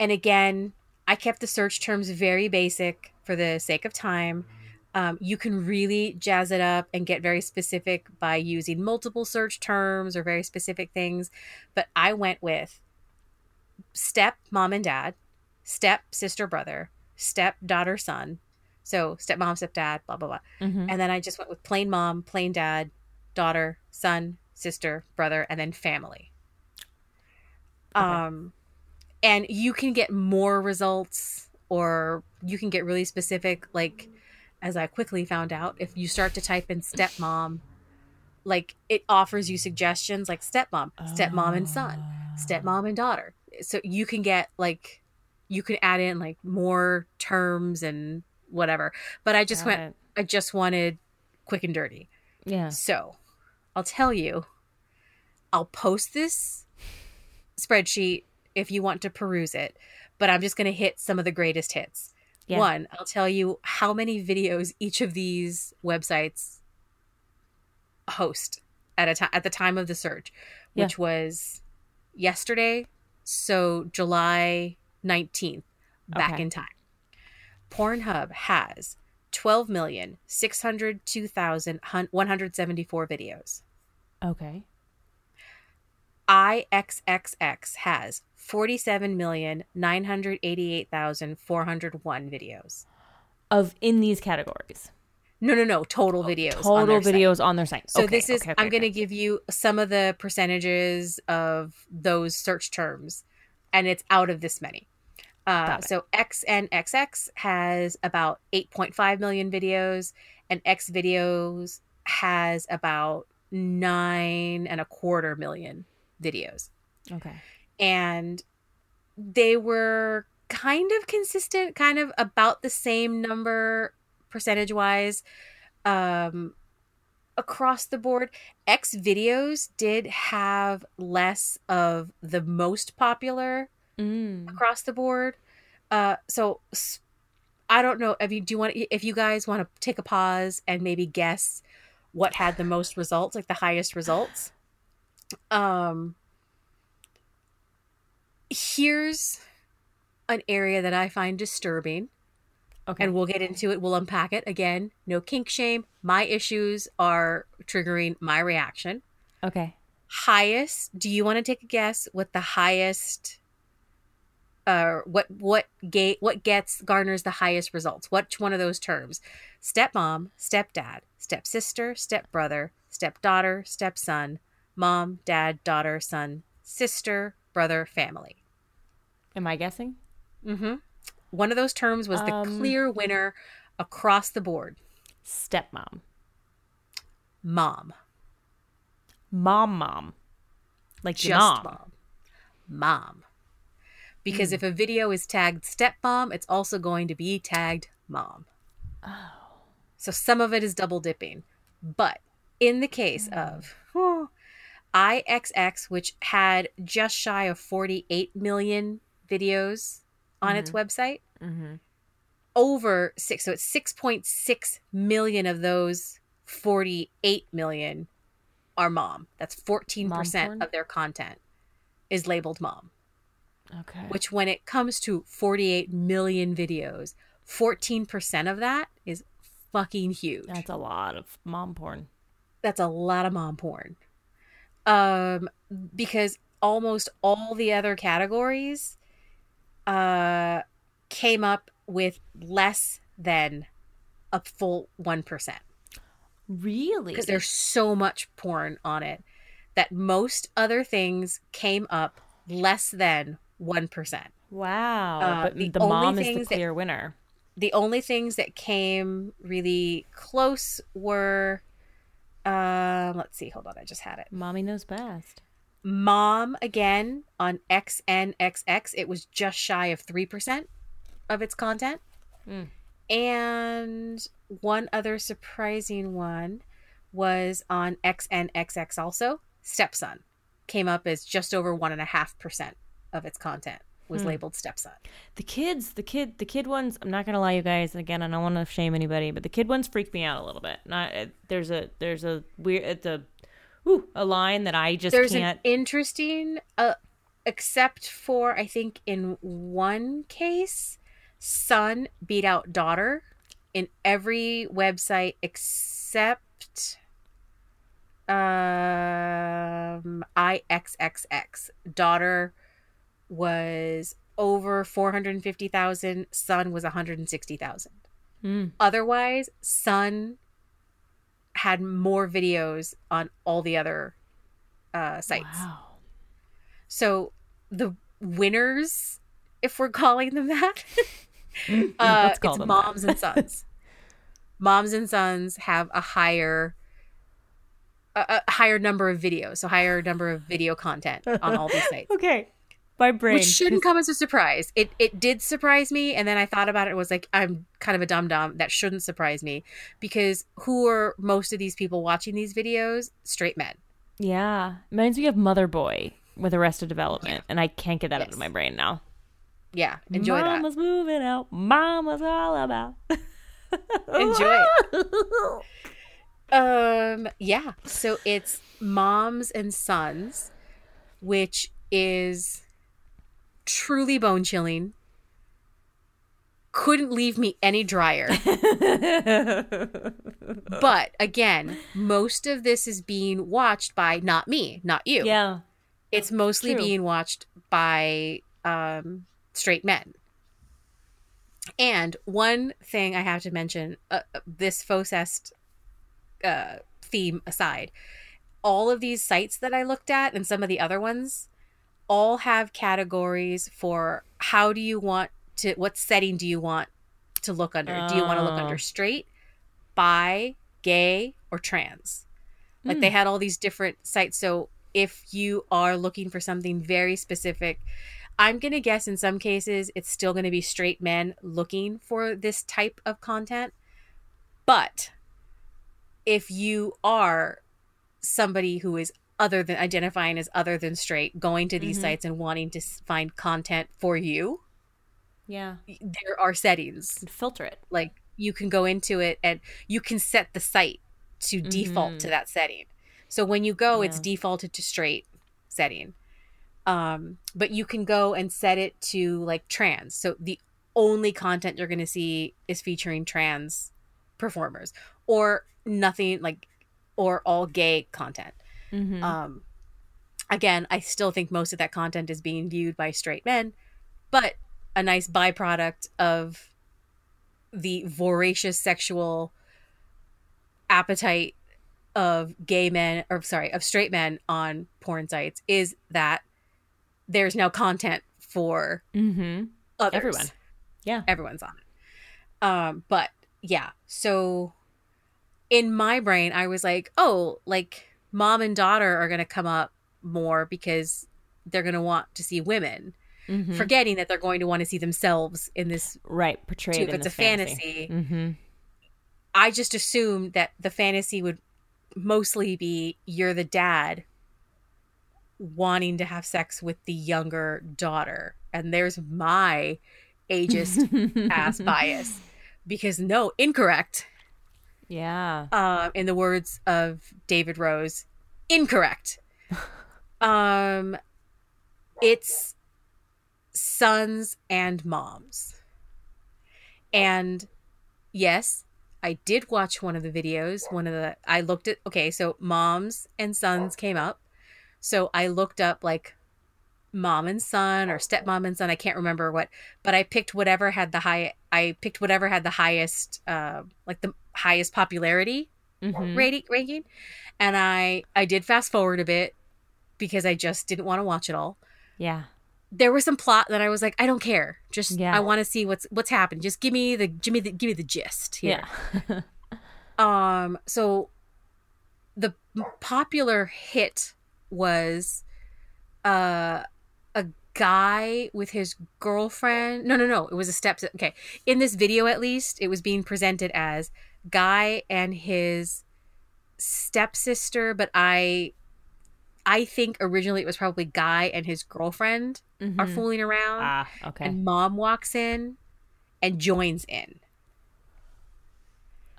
and again, I kept the search terms very basic for the sake of time. Um, you can really jazz it up and get very specific by using multiple search terms or very specific things. But I went with step mom and dad, step sister brother, step daughter son. So stepmom, stepdad, blah blah blah. Mm-hmm. And then I just went with plain mom, plain dad, daughter, son, sister, brother, and then family. Okay. Um, and you can get more results, or you can get really specific. Like, as I quickly found out, if you start to type in stepmom, like it offers you suggestions like stepmom, stepmom and son, stepmom and daughter. So you can get like, you can add in like more terms and whatever. But I just Got went it. I just wanted quick and dirty. Yeah. So I'll tell you, I'll post this spreadsheet if you want to peruse it, but I'm just going to hit some of the greatest hits. Yeah. One, I'll tell you how many videos each of these websites host at a time at the time of the search, Yeah. which was yesterday, so July 19th, back Okay. in time. Pornhub has 12,602,174 videos. Okay. IXXX has 47,988,401 videos. Of in these categories. No, no, no, total videos. on Total their site. videos on their site. So Okay, this is okay, okay, I'm going to give you some of the percentages of those search terms and it's out of this many. Uh, so XNXX has about 8.5 million videos and X videos has about nine and a quarter million videos. Okay. And they were kind of consistent, kind of about the same number percentage wise um, across the board. X videos did have less of the most popular Mm. across the board. Uh, so s- I don't know if you do you want if you guys want to take a pause and maybe guess what had the most results, like the highest results. Um, here's an area that I find disturbing, Okay. and we'll get into it. We'll unpack it again. No kink shame. My issues are triggering my reaction. okay. Highest. Do you want to take a guess what the highest? Uh, what what gate what gets garners the highest results? Which one of those terms? Stepmom, stepdad, stepsister, stepbrother, stepdaughter, stepson, mom, dad, daughter, son, sister, brother, family. Am I guessing? Mm-hmm. One of those terms was the Um, clear winner across the board. Stepmom. Mom, Mom, mom. Like just mom. mom, mom. Because if a video is tagged stepmom, it's also going to be tagged mom. Oh. So some of it is double dipping. But in the case of oh, IXX, which had just shy of 48 million videos on its website, Mm-hmm. over six, so it's 6.6 million of those 48 million are mom. That's 14% Mom of their content is labeled mom, Okay. which when it comes to 48 million videos, 14% of that is fucking huge. That's a lot of mom porn. that's a lot of mom porn. Um, because almost all the other categories uh came up with less than a full 1% Really? because there's so much porn on it that most other things came up less than 1%. wow. uh, but the the, only mom is the things that- clear winner. The only things that came really close were um let's see, hold on, I just had it. Mommy knows best. Mom again on XNXX, it was just shy of 3% of its content. Mm. And one other surprising one was on XNXX also. Stepson came up as just over 1.5% of its content was Hmm. labeled stepson. The kids, the kid, the kid ones. I'm not gonna lie, you guys. Again, I don't want to shame anybody, but the kid ones freak me out a little bit. Not uh, there's a there's a weird it's a, ooh, a line that I just There's can't. an interesting, uh, except for I think in one case, son beat out daughter in every website except um IXXX. Daughter was over 450,000, son was 160,000. Mm. Otherwise, son had more videos on all the other uh, sites. Wow. So the winners, if we're calling them that, uh, it's moms that. and sons. moms and sons have a higher, a, a higher number of videos, so higher number of video content on all these sites. Okay. My brain. Which shouldn't come as a surprise. It it did surprise me, and then I thought about it. and was like, I'm kind of a dum dum. That shouldn't surprise me, because who are most of these people watching these videos? Straight men. Yeah. Reminds me of Mother Boy with Arrested Development, and I can't get that out of my brain now. Yeah, enjoy that. Mama's moving out. Mama's all about. Enjoy it. Um, yeah. So it's moms and sons, which is truly bone chilling. Couldn't leave me any drier. but again, most of this is being watched by not me, not you. yeah. It's mostly True. being watched by um, straight men. And one thing I have to mention, uh, uh, this Fauxcest uh, theme aside, all of these sites that I looked at and some of the other ones all have categories for how do you want to, what setting do you want to look under? Do you want to look Oh. under straight, bi, gay, or trans? Like Hmm. they had all these different sites. So if you are looking for something very specific, I'm going to guess in some cases it's still going to be straight men looking for this type of content. But if you are somebody who is other than identifying as other than straight, going to these Mhm. sites and wanting to find content for you, Yeah. there are settings. Filter it. Like you can go into it and you can set the site to default to Mhm. that setting. So when you go, it's defaulted to straight setting. Um, but you can go and set it to like trans. So the only content you're going to see is featuring trans performers or nothing like or all gay content. Mm-hmm. Um, again, I still think most of that content is being viewed by straight men, but a nice byproduct of the voracious sexual appetite of gay men or sorry of straight men on porn sites is that there's now content for mm-hmm. others. Everyone. Yeah. everyone's on it. Um, but yeah, so in my brain, I was like, oh, like mom and daughter are gonna come up more because they're gonna want to see women, Mhm. forgetting that they're going to want to see themselves in this. right. Portrayed Too, if it's a fantasy. fantasy, Mm-hmm. I just assumed that the fantasy would mostly be you're the dad wanting to have sex with the younger daughter, and there's my ageist ass bias because no, incorrect. Yeah. um, in the words of David Rose, incorrect. um, it's sons and moms. And yes, I did watch one of the videos. One of the, I looked at, okay, so moms and sons came up. So I looked up like mom and son or stepmom and son. I can't remember what, but I picked whatever had the high, I picked whatever had the highest, uh, like the highest popularity Mhm. rating ranking and i i did fast forward a bit because i just didn't want to watch it all Yeah. there was some plot that i was like i don't care just Yeah. i want to see what's what's happening just give me the give me the give me the gist here Yeah. um so the popular hit was uh a guy with his girlfriend no no no it was a step okay in this video at least it was being presented as guy and his stepsister but i i think originally it was probably guy and his girlfriend are Mhm. fooling around Ah. Okay. and mom walks in and joins in.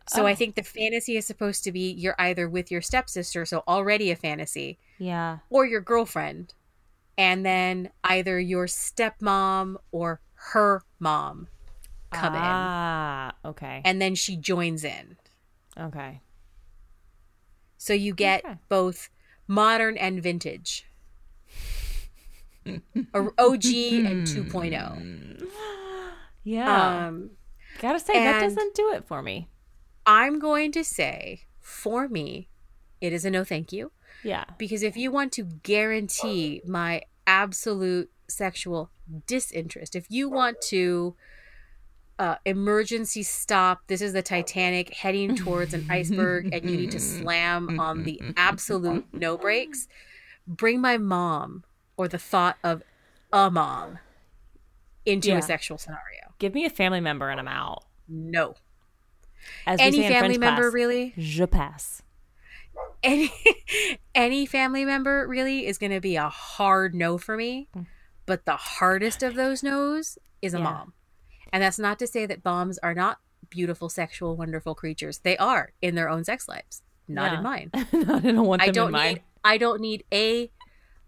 So I Oh. think the fantasy is supposed to be you're either with your stepsister, so already a fantasy, yeah. or your girlfriend, and then either your stepmom or her mom come in, Ah. Okay. and then she joins in. okay. So you get Okay. both modern and vintage. or OG and 2.0. Yeah. Um, Gotta say that doesn't do it for me. I'm going to say, for me, it is a no thank you. Yeah. Because if you want to guarantee my absolute sexual disinterest, if you want to uh, emergency stop, this is the Titanic heading towards an iceberg, and you need to slam on the absolute no brakes, bring my mom or the thought of a mom into Yeah. a sexual scenario. Give me a family member and I'm out. No. As Any family French member, class, really? Je passe. any any family member really is going to be a hard no for me but the hardest of those no's is a Yeah. mom and that's not to say that moms are not beautiful sexual wonderful creatures they are in their own sex lives not Yeah. in mine no, I don't want them i in don't mine. need i don't need a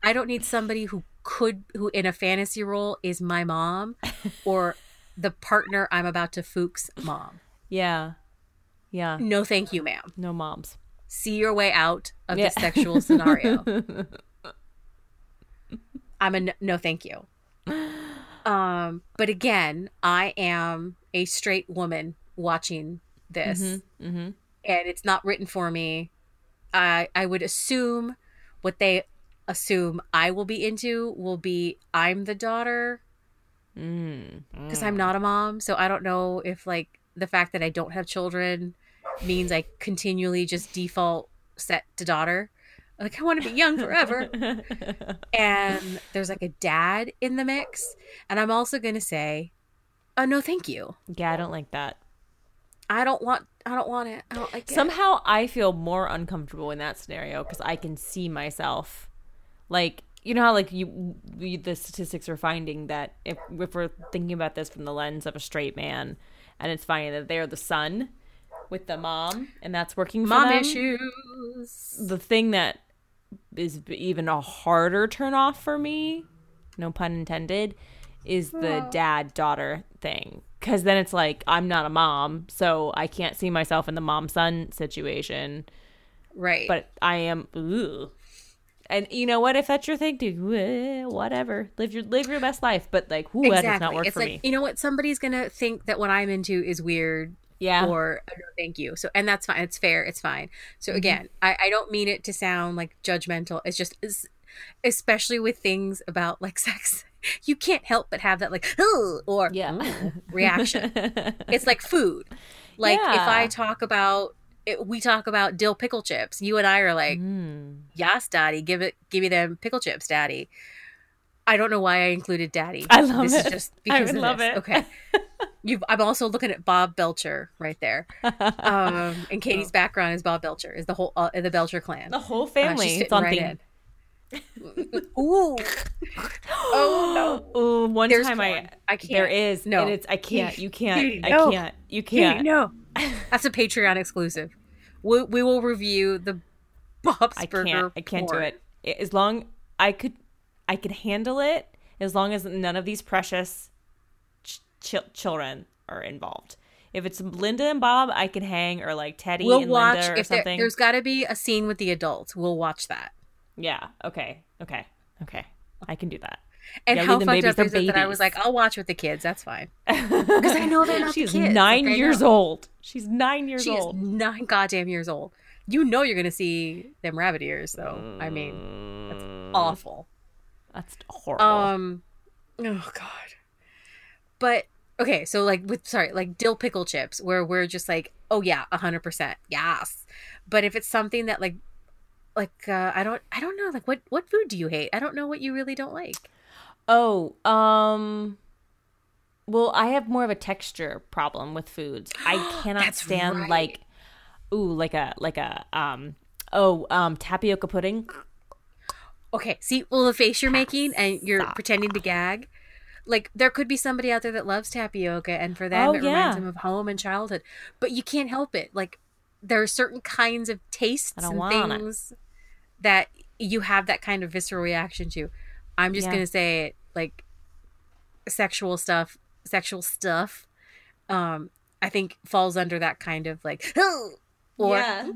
i don't need somebody who could who in a fantasy role is my mom or the partner i'm about to fuchs mom Yeah. Yeah. no thank you ma'am No moms. see your way out of Yeah. this sexual scenario I'm a no, no thank you. Um, but again, I am a straight woman watching this, Mm-hmm. and it's not written for me. I I would assume what they assume I will be into will be I'm the daughter Mm. because I'm not a mom, so I don't know if like the fact that I don't have children means I continually just default set to daughter. Like I want to be young forever. and there's like a dad in the mix, and I'm also going to say, "Oh no, thank you. yeah, I don't like that. I don't want I don't want it. I don't like it." Somehow I feel more uncomfortable in that scenario because I can see myself, like you know how like you, we, the statistics are finding that if if we're thinking about this from the lens of a straight man, and it's finding that they're the son with the mom, and that's working for mom them. issues. The thing that is even a harder turn off for me, no pun intended, is the dad daughter thing. Because then it's like I'm not a mom, so I can't see myself in the mom son situation Right. but I am. Ugh. And you know what? If that's your thing, do eh, whatever. Live your live your best life. But like, ooh, that does not work it's for like me. you know what? Somebody's gonna think that what I'm into is weird. Yeah. Or uh, no, thank you. So and that's fine. It's fair. It's fine. So Mm-hmm. again, I, I don't mean it to sound like judgmental. It's just it's, especially with things about like sex, you can't help but have that like "Ugh," or Yeah. Reaction. it's like food. Like if I talk about it, we talk about dill pickle chips. You and I are like, Mm. yes, daddy, give it, give me them pickle chips, daddy. I don't know why I included daddy. I love this it. Is just I because would of love this. it. Okay. You've, I'm also looking at Bob Belcher right there. Um, and Katie's background is Bob Belcher, is the whole uh, the Belcher clan. The whole Uh, family. she's it's on right theme. Ooh. Oh no. Ooh, one There's time porn. I, I can't. there is No. and it's I can't you can't Katie, I can't you can't no. That's a Patreon exclusive. We, we will review the Bob's I Burger. can't I can't do it as long I could I can handle it as long as none of these precious ch- ch- children are involved. If it's Linda and Bob, I can hang, or like Teddy We'll and watch Linda or if something. there's got to be a scene with the adults. We'll watch that. Yeah. Okay. Okay. Okay. I can do that. And Yeah, how fucked babies, up they're is it that I was like, I'll watch with the kids. That's fine. Because I know they're not She's the kids. nine Like, years old. She's nine years She old. nine goddamn years old. You know you're gonna see them rabbit ears, though. I mean, that's mm. awful. That's horrible. Um, oh god. But okay, so like with sorry, like dill pickle chips, where we're just like, oh yeah, hundred percent, yes. But if it's something that like, like uh, I don't, I don't know, like what what food do you hate? I don't know what you really don't like. oh, um, well, I have more of a texture problem with foods. I cannot stand right. like, ooh, like a like a um, oh, um, tapioca pudding. Okay, see, well, the face you're making and you're Stop. pretending to gag. Like there could be somebody out there that loves tapioca, and for them Oh, it yeah. reminds them of home and childhood. But you can't help it. Like there are certain kinds of tastes and want it. things that you have that kind of visceral reaction to. I'm just Yeah. gonna say it like sexual stuff, sexual stuff. Um, I think falls under that kind of like or Yeah.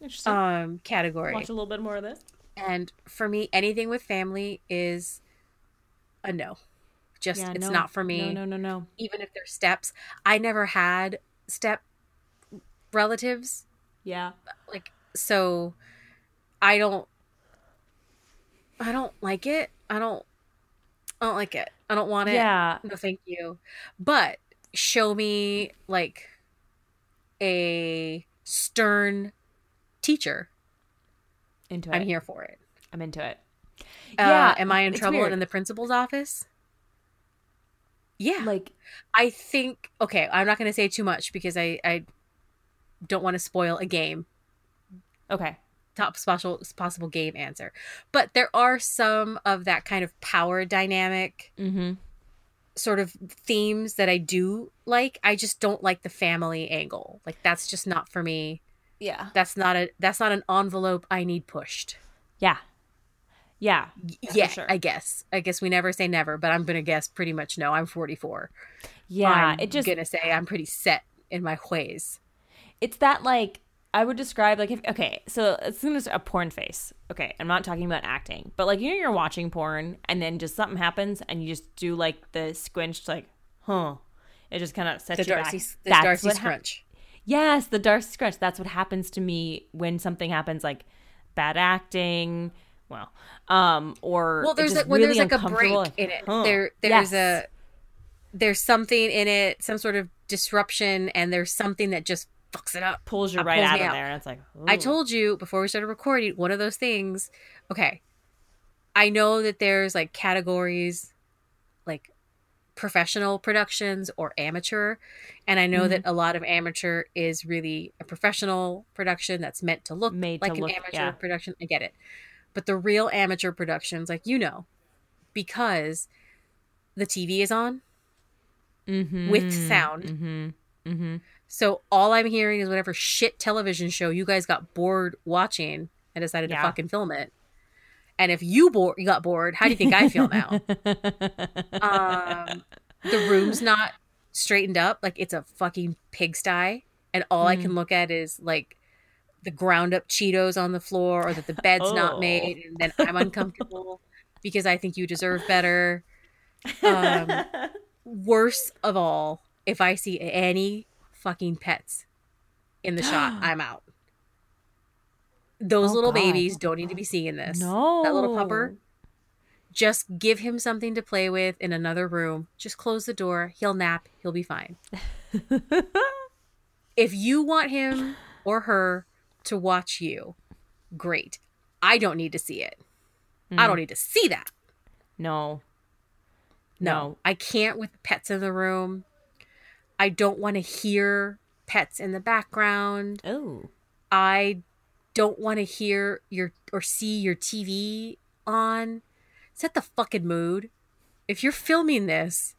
Interesting. um category. Watch a little bit more of this. And for me, anything with family is a no. Just Yeah, it's no. not for me. No, no, no, no. Even if there's steps, I never had step relatives. Yeah. Like so, I don't. I don't like it. I don't. I don't like it. I don't want it. Yeah. No, thank you. But show me like a stern teacher. Into it. I'm here for it. I'm into it. Uh, am I in trouble weird. in the principal's office? Yeah. like I think okay, I'm not going to say too much because I I don't want to spoil a game. okay. Top possible possible game answer. But there are some of that kind of power dynamic Mm-hmm. sort of themes that I do like. I just don't like the family angle. Like that's just not for me. Yeah. That's not a that's not an envelope I need pushed. Yeah. Yeah. Yeah, sure. I guess. I guess we never say never, but I'm going to guess pretty much no. I'm 44. Yeah. I'm it just gonna say I'm pretty set in my ways. it's that like I would describe like if okay, so as soon as a porn face, okay, I'm not talking about acting, but like you know you're watching porn and then just something happens and you just do like the squinched like, huh. It just kind of sets The you Darcy, back. the That's Darcy what hap- scrunch. Yes, the dark scrunch. That's what happens to me when something happens like bad acting. Well, um, or well, there's like when really there's like a break in it. huh. There, there's Yes. a there's something in it, some sort of disruption, and there's something that just fucks it up. Pulls you That right pulls out of out. there, and it's like I told you before we started recording one of those things. Okay. I know that there's like categories like professional productions or amateur. And I know Mm-hmm. that a lot of amateur is really a professional production that's meant to look Made to like an look- amateur yeah. production. I get it. But the real amateur productions, like you know, because the TV is on Mhm, with sound. mhm, mhm. So all I'm hearing is whatever shit television show you guys got bored watching and decided Yeah. to fucking film it. And if you bo- you got bored, how do you think I feel now? um, the room's not straightened up, like it's a fucking pigsty, and all I Mm. can look at is like the ground up Cheetos on the floor, or that the bed's Oh. not made, and then I'm uncomfortable because I think you deserve better. Um, worst of all, if I see any fucking pets in the shot, I'm out. Those Oh, little God. babies don't need to be seeing this. no, That little pupper, just give him something to play with in another room. Just close the door. He'll nap. He'll be fine. if you want him or her to watch you, great. I don't need to see it. I don't mm. need to see that. No, No, No. I can't with pets in the room. I don't want to hear pets in the background. oh, I don't want to hear your or see your TV on. Set the fucking mood. If you're filming this,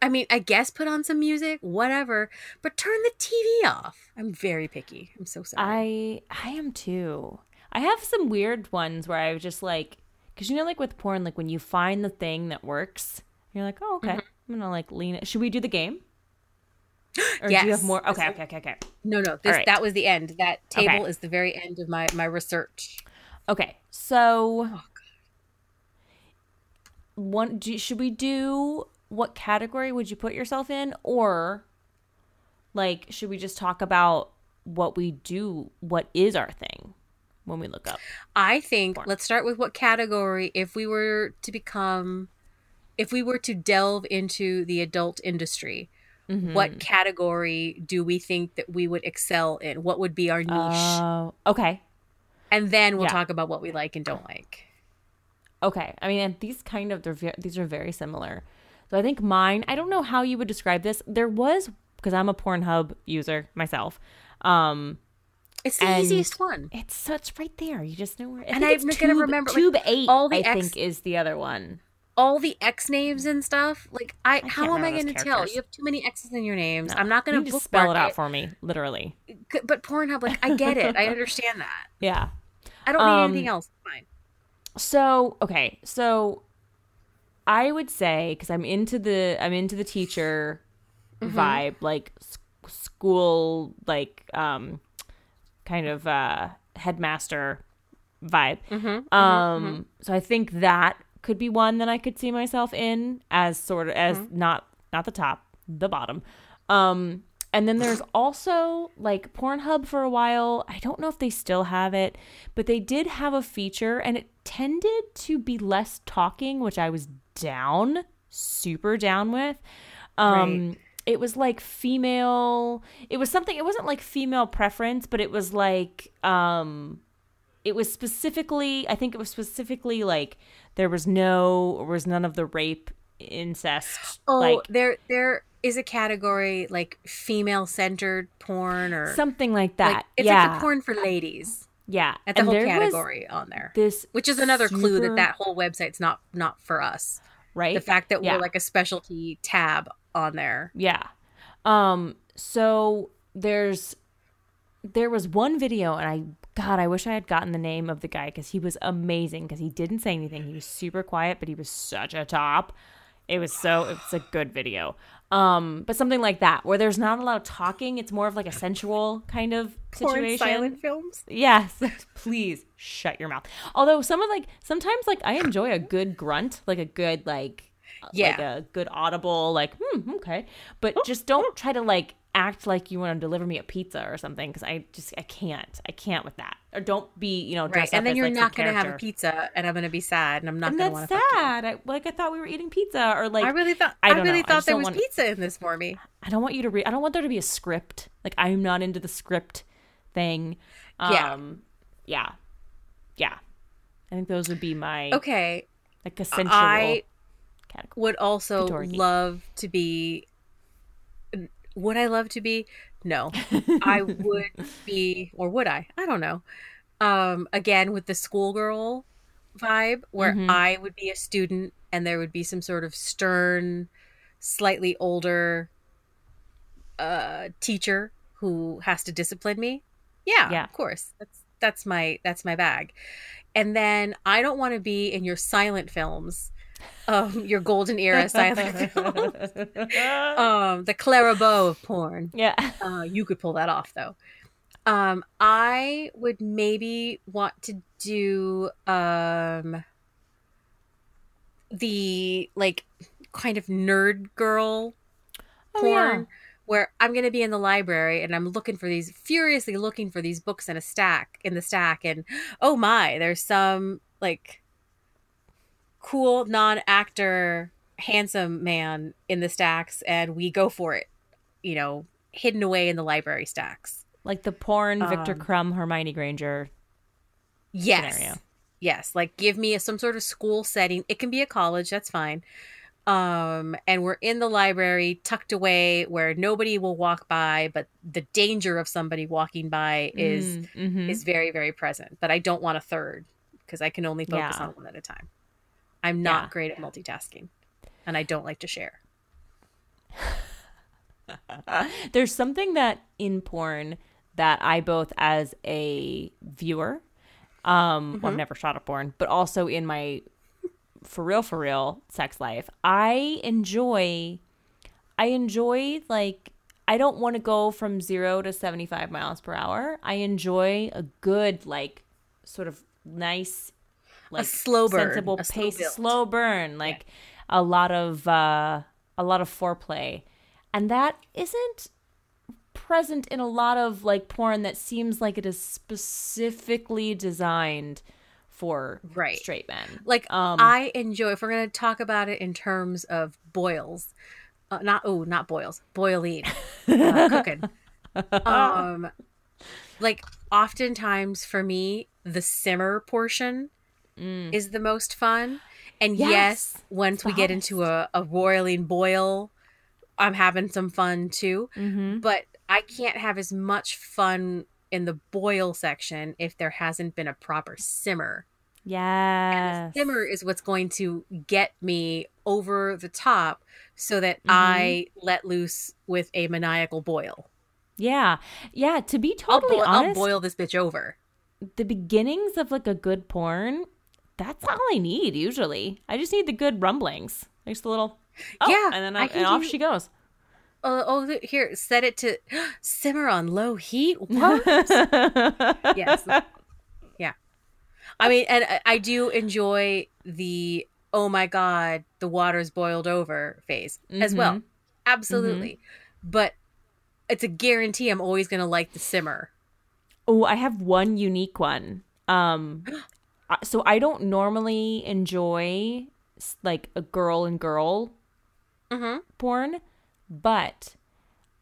I mean, I guess put on some music, whatever, but turn the TV off. I'm very picky. I'm so sorry. I I am too. I have some weird ones where I was just like, because you know, like with porn, like when you find the thing that works, you're like, oh, okay, Mm-hmm. I'm gonna like lean it. Should we do the game? Or do you have more? Okay, okay, okay, okay. no, no, this right. that was the end. That table Okay. is the very end of my my research. Okay, so Oh, one do, should we do what category would you put yourself in or like should we just talk about what we do what is our thing when we look up I think let's start with what category if we were to become if we were to delve into the adult industry, Mm-hmm. what category do we think that we would excel in? What would be our niche? oh okay and then we'll yeah. talk about what we like and don't like. okay i mean these kind of they're these are very similar so i think mine i don't know how you would describe this there was because i'm a pornhub user myself um It's the easiest one. it's so it's right there you just know where I And I'm it's gonna tube, remember, like, tube 8 all the i X- think is the other one All the X names and stuff. Like I, how am I going to tell? You have too many X's in your names. I'm not going you to just spell it out it. for me literally But Pornhub, like I get it. I understand that. yeah I don't need Um, anything else. Fine. So okay, so I would say because I'm into the I'm into the teacher vibe, like s- school, like um, kind of uh, headmaster vibe. um, so I think that could be one that I could see myself in as sort of as not not the top, the bottom. Um, and then there's also like Pornhub for a while. I don't know if they still have it, but they did have a feature and it tended to be less talking, which I was down, super down with. Um it was like female it was something it wasn't like female preference, but it was like um it was specifically i think it was specifically like there was no or was none of the rape incest Oh, like there there is a category like female centered porn or something like that like it's yeah like the porn for ladies. yeah That's a And whole category on there. this Which is another clue that that whole website's not not for us. right The fact that Yeah. we're like a specialty tab on there. Yeah. Um so there's there was one video and I god, I wish I had gotten the name of the guy cuz he was amazing cuz he didn't say anything. He was super quiet, but he was such a top. It was so it's a good video. Um but something like that where there's not a lot of talking, it's more of like a sensual kind of situation. Silent films. Yes, please shut your mouth. Although some of like sometimes like I enjoy a good grunt, like a good like Yeah. like a good audible like hmm okay, but just don't try to like act like you want to deliver me a pizza or something because I just I can't I can't with that. or don't be you know Right. And then you're like, not going to have a pizza and I'm going to be sad and I'm not And going to that's want to sad. I, like I thought we were eating pizza, or like I really thought I I, really know. I thought just there was want- pizza in this for me. I don't want you to read. I don't want there to be a script. Like I'm not into the script thing. Um, Yeah. yeah, yeah. I think those would be my Okay. like essential I category. would also love to be would I love to be? No. I would be or would I? I don't know. Um again with the schoolgirl vibe where Mhm. I would be a student and there would be some sort of stern slightly older uh teacher who has to discipline me. Yeah, Yeah. of course. That's that's my that's my bag. And then I don't want to be in your silent films. Um your golden era silent films. Um the Clara Bow of porn. yeah. Uh you could pull that off though. Um I would maybe want to do um the like kind of nerd girl Oh, porn yeah. where I'm going to be in the library and I'm looking for these furiously looking for these books in a stack in the stack and oh my there's some like cool non-actor handsome man in the stacks and we go for it you know hidden away in the library stacks Like the porn Viktor Um, Krum Hermione Granger. yes Scenario. yes like give me a, some sort of school setting it can be a college that's fine um and we're in the library tucked away where nobody will walk by but the danger of somebody walking by is Mm, mhm. is very very present but i don't want a third because i can only focus Yeah. on one at a time i'm not Yeah. great at multitasking and i don't like to share There's something that in porn that I both as a viewer, um, well, I've never shot a porn, but also in my for real, for real sex life, I enjoy, I enjoy like, I don't want to go from zero to 75 miles per hour. I enjoy a good, like, sort of nice, like slow burn, sensible a slow pace, build. slow burn, like a lot of, uh, a lot of foreplay. And that isn't present in a lot of like porn that seems like it is specifically designed for Right. straight men. like Um, i enjoy if we're going to talk about it in terms of boils uh, not oh not boils boiling uh, cooking um like oftentimes for me the simmer portion is the most fun and yes, Mm. Yes, once we get into a, a roiling boil i'm having some fun too Mm-hmm. but i can't have as much fun in the boil section if there hasn't been a proper simmer Yes. simmer is what's going to get me over the top so that Mm-hmm. I let loose with a maniacal boil. Yeah. Yeah. To be I'll, totally honest, I'll boil this bitch over. the beginnings of like a good porn, that's all I need usually. I just need the good rumblings. Just a little, oh, Yeah, and then I I, and off she goes. Oh, oh, here, set it to simmer on low heat. What? yes. Yeah. I mean, and I, I do enjoy the oh my god, the water's boiled over phase as well. Mhm. Absolutely. But it's a guarantee I'm always going to like the simmer. Oh, I have one unique one. Um, so I don't normally enjoy like a girl and girl Mhm. porn, but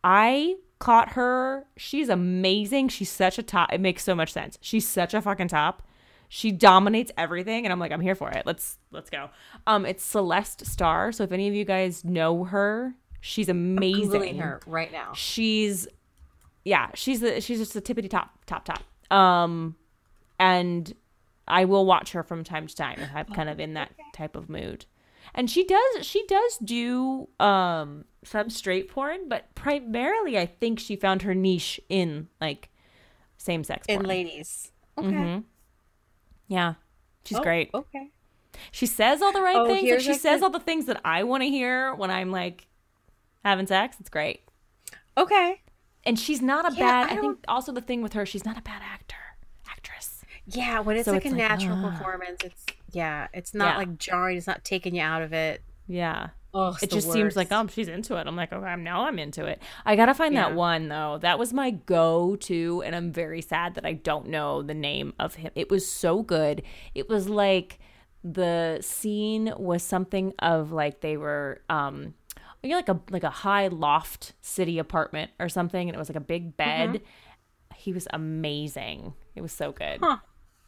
I caught her. She's amazing. She's such a top. It makes so much sense. She's such a fucking top. She dominates everything, and I'm like, I'm here for it. Let's let's go. Um, it's Celeste Star. So if any of you guys know her, she's amazing her right now. she's yeah she's the she's just the tippity top top top um and i will watch her from time to time if i'm kind of in that type of mood and she does she does do um some straight porn but primarily i think she found her niche in like same sex In porn ladies. Okay. Mhm. yeah she's Oh, great Okay. she says all the right Oh, things here's she says good- all the things that i want to hear when i'm like having sex it's great Okay. and she's not a Yeah, bad. I I, think also the thing with her, she's not a bad actor. Yeah, when it's So like it's a like, natural ah. performance, it's yeah, it's not Yeah. like jarring. It's not taking you out of it. Yeah, Oh, it just seems like worst. oh she's into it i'm like okay now i'm into it i gotta find Yeah. that one though that was my go-to and i'm very sad that i don't know the name of him it was so good it was like the scene was something of like they were um you know, like a like a high loft city apartment or something and it was like a big bed he was amazing it was so good Huh.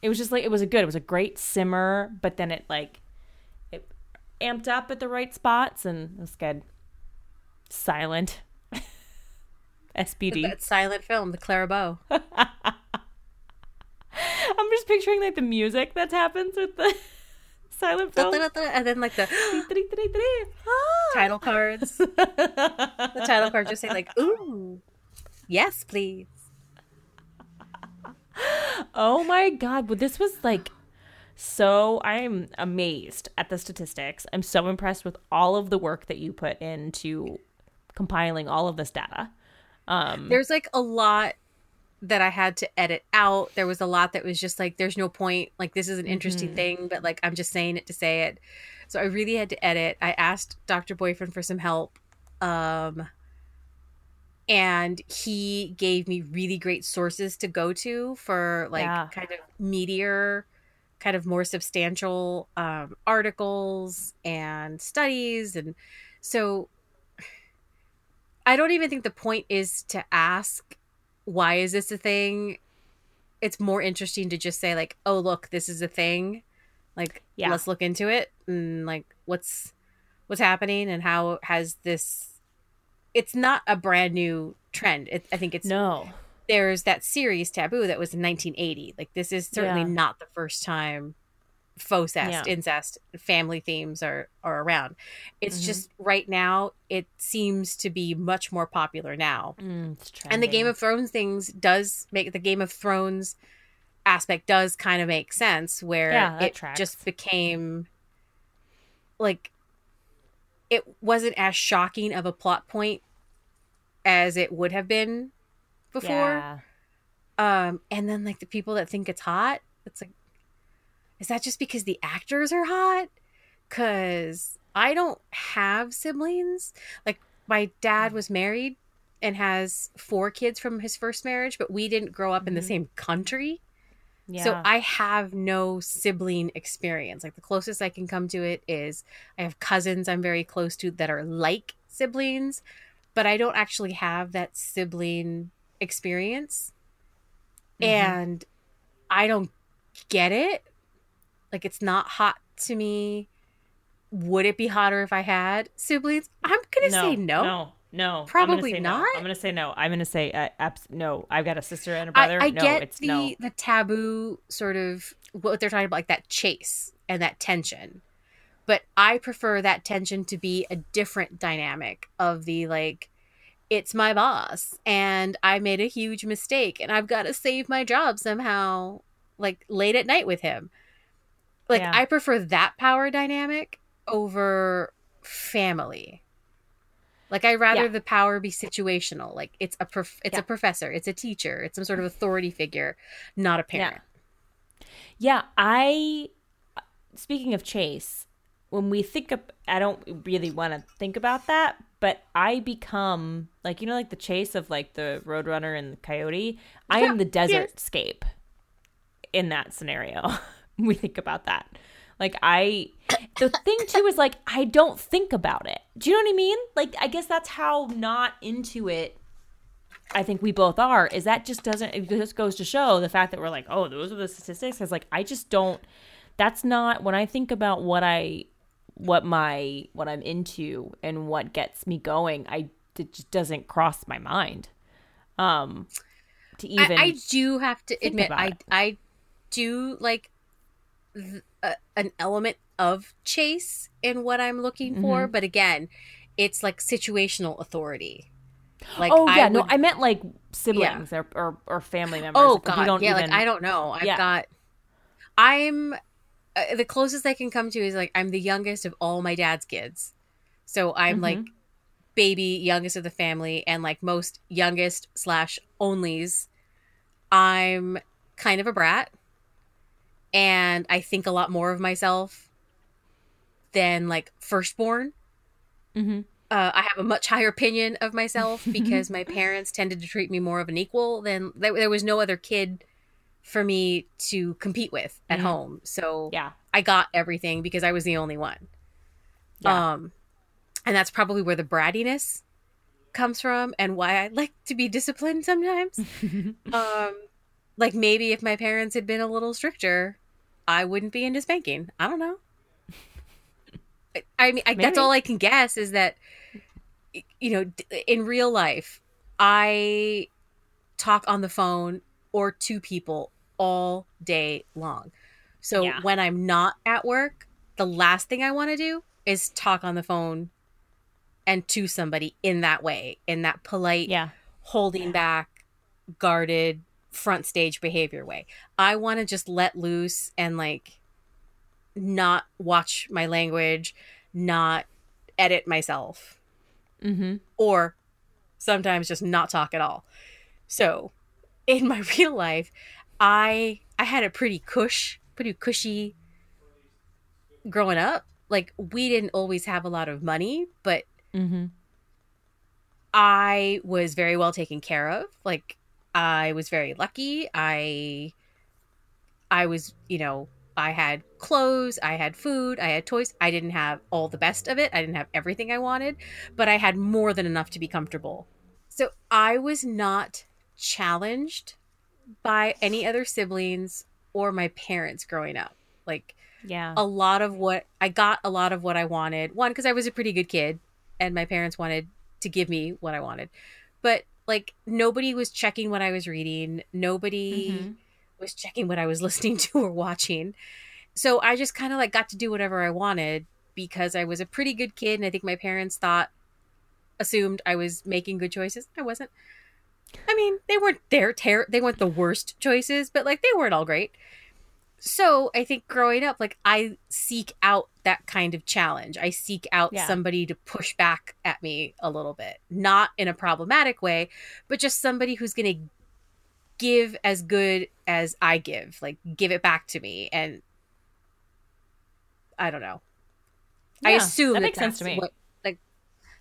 It was just like it was a good it was a great simmer but then it like it amped up at the right spots and it was good silent spd that silent film, The Clara Bow. i'm just picturing like the music that happens with the silent film and then like the title cards. the title card just say like, "Ooh, yes, please." Oh my god, but this was like so I'm amazed at the statistics. I'm so impressed with all of the work that you put into compiling all of this data. Um There's like a lot that I had to edit out. There was a lot that was just like, "There's no point. Like this is an interesting thing, but like I'm just saying it to say it." So I really had to edit. I asked Dr. Boyfriend for some help. Um and he gave me really great sources to go to for like Yeah. kind of meatier kind of more substantial um, articles and studies and so i don't even think the point is to ask why is this a thing it's more interesting to just say like oh look this is a thing like Yeah. let's look into it and like what's what's happening and how has this it's not a brand new trend it, i think it's no. there's that series taboo that was in 1980 like this is certainly Yeah. not the first time fauxcest Yeah. incest family themes are are around it's Mhm. just right now it seems to be much more popular now Mm, and the game of thrones things does make the game of thrones aspect does kind of make sense where Yeah, it tracks. just became like it wasn't as shocking of a plot point as it would have been before Yeah. um and then like the people that think it's hot it's like is that just because the actors are hot cuz i don't have siblings like my dad was married and has four kids from his first marriage but we didn't grow up in the Mhm. same country Yeah. so i have no sibling experience like the closest i can come to it is i have cousins i'm very close to that are like siblings but i don't actually have that sibling experience Mhm. and I don't get it. Like it's not hot to me. Would it be hotter if I had siblings? I'm gonna say no. No. No. Probably I'm not. No. I'm gonna say no. I'm gonna say uh, abs- no. I've got a sister and a brother. I no, get it's the no. the taboo sort of what they're talking about, like that chase and that tension. But I prefer that tension to be a different dynamic of the like, it's my boss and I made a huge mistake and I've got to save my job somehow, like late at night with him. Like Yeah. I prefer that power dynamic over family. Like I rather Yeah. the power be situational. Like it's a prof- it's Yeah. a professor, it's a teacher, it's some sort of authority figure, not a parent. Yeah, I. Uh, speaking of Chase, when we think of, I don't really want to think about that, but I become like you know, like the Chase of like the Roadrunner and the Coyote. I am the desert scape in that scenario. we think about that. Like I, the thing too is like I don't think about it. Do you know what I mean? Like I guess that's how not into it I think we both are is that just doesn't it just goes to show the fact that we're like, oh, those are the statistics. Is like I just don't that's not when I think about what I what my what I'm into and what gets me going, I it just doesn't cross my mind. Um to even I, I do have to admit, I it. I do like th- a, an element of chase in what I'm looking for, Mm-hmm. but again, it's like situational authority. Like Oh yeah, I no, I meant like siblings or, or or family members. oh god, yeah, even- like I don't know. I've Yeah. got, I'm uh, the closest I can come to is like I'm the youngest of all my dad's kids, so I'm Mhm. like baby youngest of the family, and like most youngest slash onlys, I'm kind of a brat, and I think a lot more of myself than like firstborn. Mhm. Uh, I have a much higher opinion of myself because my parents tended to treat me more of an equal than there was no other kid for me to compete with at Mhm. home. So Yeah. I got everything because I was the only one. Yeah. Um, and that's probably where the brattiness comes from and why I like to be disciplined sometimes. um, like maybe if my parents had been a little stricter, I wouldn't be into spanking. I don't know. I, I mean, I, that's all I can guess is that, you know, d- in real life, I talk on the phone or two people all day long. So Yeah. when I'm not at work, the last thing I want to do is talk on the phone and to somebody in that way, in that polite, yeah. holding back, guarded, front stage behavior way. I want to just let loose and like not watch my language, not edit myself, Mm-hmm. or sometimes just not talk at all. So, in my real life, I I had a pretty cush, pretty cushy growing up. Like we didn't always have a lot of money, but Mm-hmm. I was very well taken care of. Like I was very lucky. I I was, you know, I had clothes, I had food, I had toys. I didn't have all the best of it. I didn't have everything I wanted, but I had more than enough to be comfortable. So I was not challenged by any other siblings or my parents growing up. Like Yeah. a lot of what I got a lot of what I wanted. One because I was a pretty good kid and my parents wanted to give me what I wanted. But like nobody was checking what I was reading. Nobody Mhm. was checking what I was listening to or watching. So I just kind of like got to do whatever I wanted because I was a pretty good kid and I think my parents thought assumed I was making good choices. I wasn't. I mean, they weren't their ter- they weren't the worst choices, but like they weren't all great. So I think growing up, like I seek out that kind of challenge. I seek out Yeah. somebody to push back at me a little bit, not in a problematic way, but just somebody who's going to give as good as I give, like give it back to me. And I don't know. I assume that that makes sense to me. What,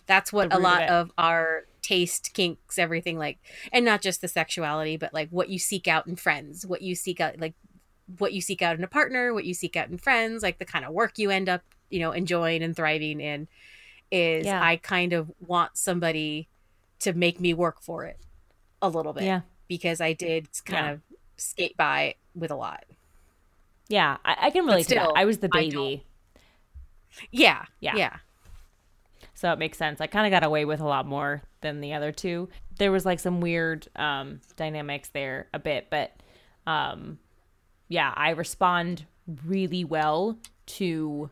that's what a root of lot of our taste, kinks, everything like, and not just the sexuality, but like what you seek out in friends, what you seek out, like what you seek out in a partner, what you seek out in friends, like the kind of work you end up, you know, enjoying and thriving in. Is Yeah. I kind of want somebody to make me work for it a little bit Yeah. because I did kind Yeah. of skate by with a lot. Yeah. I, I can relate to that. I was the baby. Yeah, Yeah. yeah. So it makes sense. I kind of got away with a lot more than the other two. There was like some weird um, dynamics there a bit, but um, yeah, I respond really well to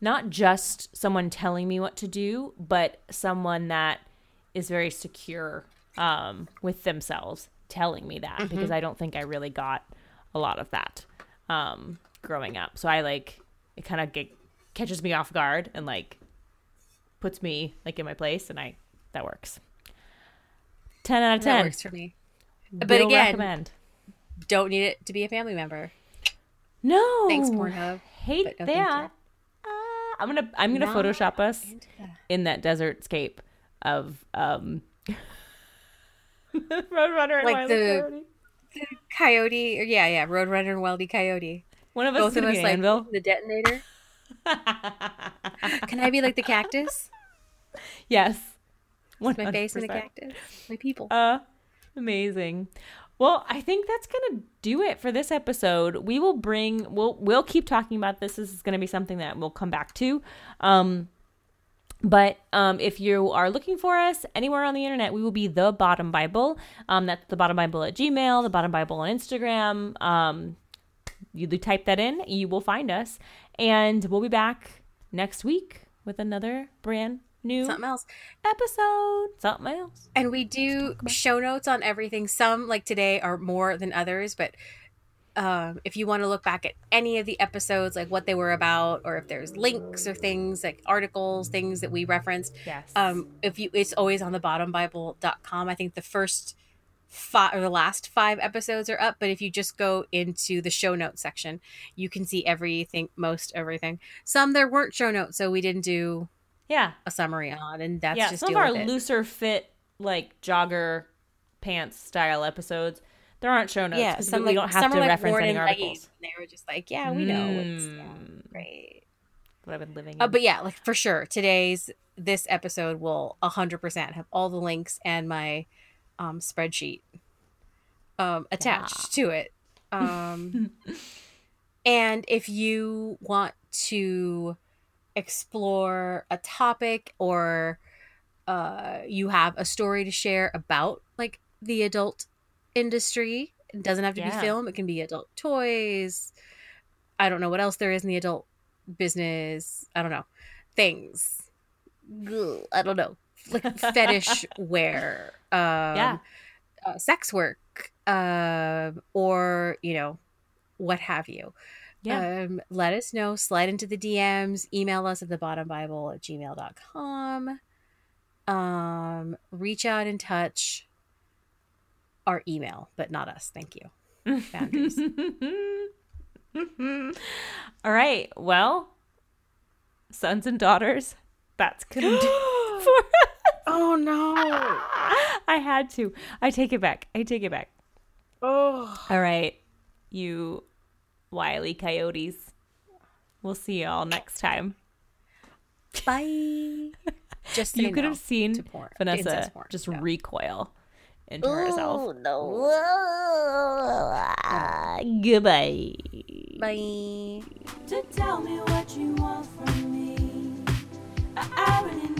not just someone telling me what to do, but someone that is very secure um, with themselves telling me that because I don't think I really got a lot of that um, growing up. So I like it kind of catches me off guard and like puts me like in my place, and I that works. Ten out of ten That works for me. But Will again- recommend. Don't need it to be a family member. No, Thanks, Pornhub. Hate no that. Ah, I'm gonna I'm gonna Not Photoshop us that. in that desert scape of um Roadrunner and Like Wile E. the- Coyote. Coyote, or yeah, yeah, Roadrunner and Wildy Coyote. One of us Both of us like the detonator. Can I be like the cactus? yes, My face in a cactus. My people. Uh, amazing. Well, I think that's gonna do it for this episode. We will bring. We'll we'll keep talking about this. This is gonna be something that we'll come back to. Um, but um, if you are looking for us anywhere on the internet, we will be the Bottom Bible. Um, that's the Bottom Bible at Gmail, the Bottom Bible on Instagram. Um, you type that in, you will find us, and we'll be back next week with another brand new Something else. episode. Something else. And we do show notes on everything. Some, like today, are more than others, but um, if you want to look back at any of the episodes, like what they were about, or if there's links or things like articles, things that we referenced, Yes. um, if you, it's always on the bottombible.com. I think the first five or the last five episodes are up, but if you just go into the show notes section, you can see everything, most everything. Some there weren't show notes, so we didn't do Yeah. a summary on, and that's yeah. just Some of our looser fit, like jogger pants style episodes, there aren't show notes. yeah, some we like don't have some to are like reference worn any articles. and they were just like, yeah, we know it's yeah, Mm. great. What I've been living in. Uh, but yeah, like for sure, today's this episode will hundred percent have all the links and my um, spreadsheet um, attached to it. Um, and if you want to explore a topic or uh, you have a story to share about like the adult industry, it doesn't have to Yeah. be film. It can be adult toys. I don't know what else there is in the adult business. I don't know things. I don't know like fetish wear. Um, Yeah. uh, sex work, um, or you know, what have you. yeah. Um, let us know. Slide into the DMs. Email us at the bottom bible at gmail.com. Um, reach out and touch our email, but not us. Thank you. Boundaries. All right. Well, sons and daughters, that's do for us. Oh no. I had to. I take it back. I take it back. Oh. All right, you wily coyotes. We'll see y'all next time. Bye. Just you say could no have seen to porn. Vanessa porn. just Yeah. recoil into herself. no. Goodbye. Bye. to tell me what you want from me. I, I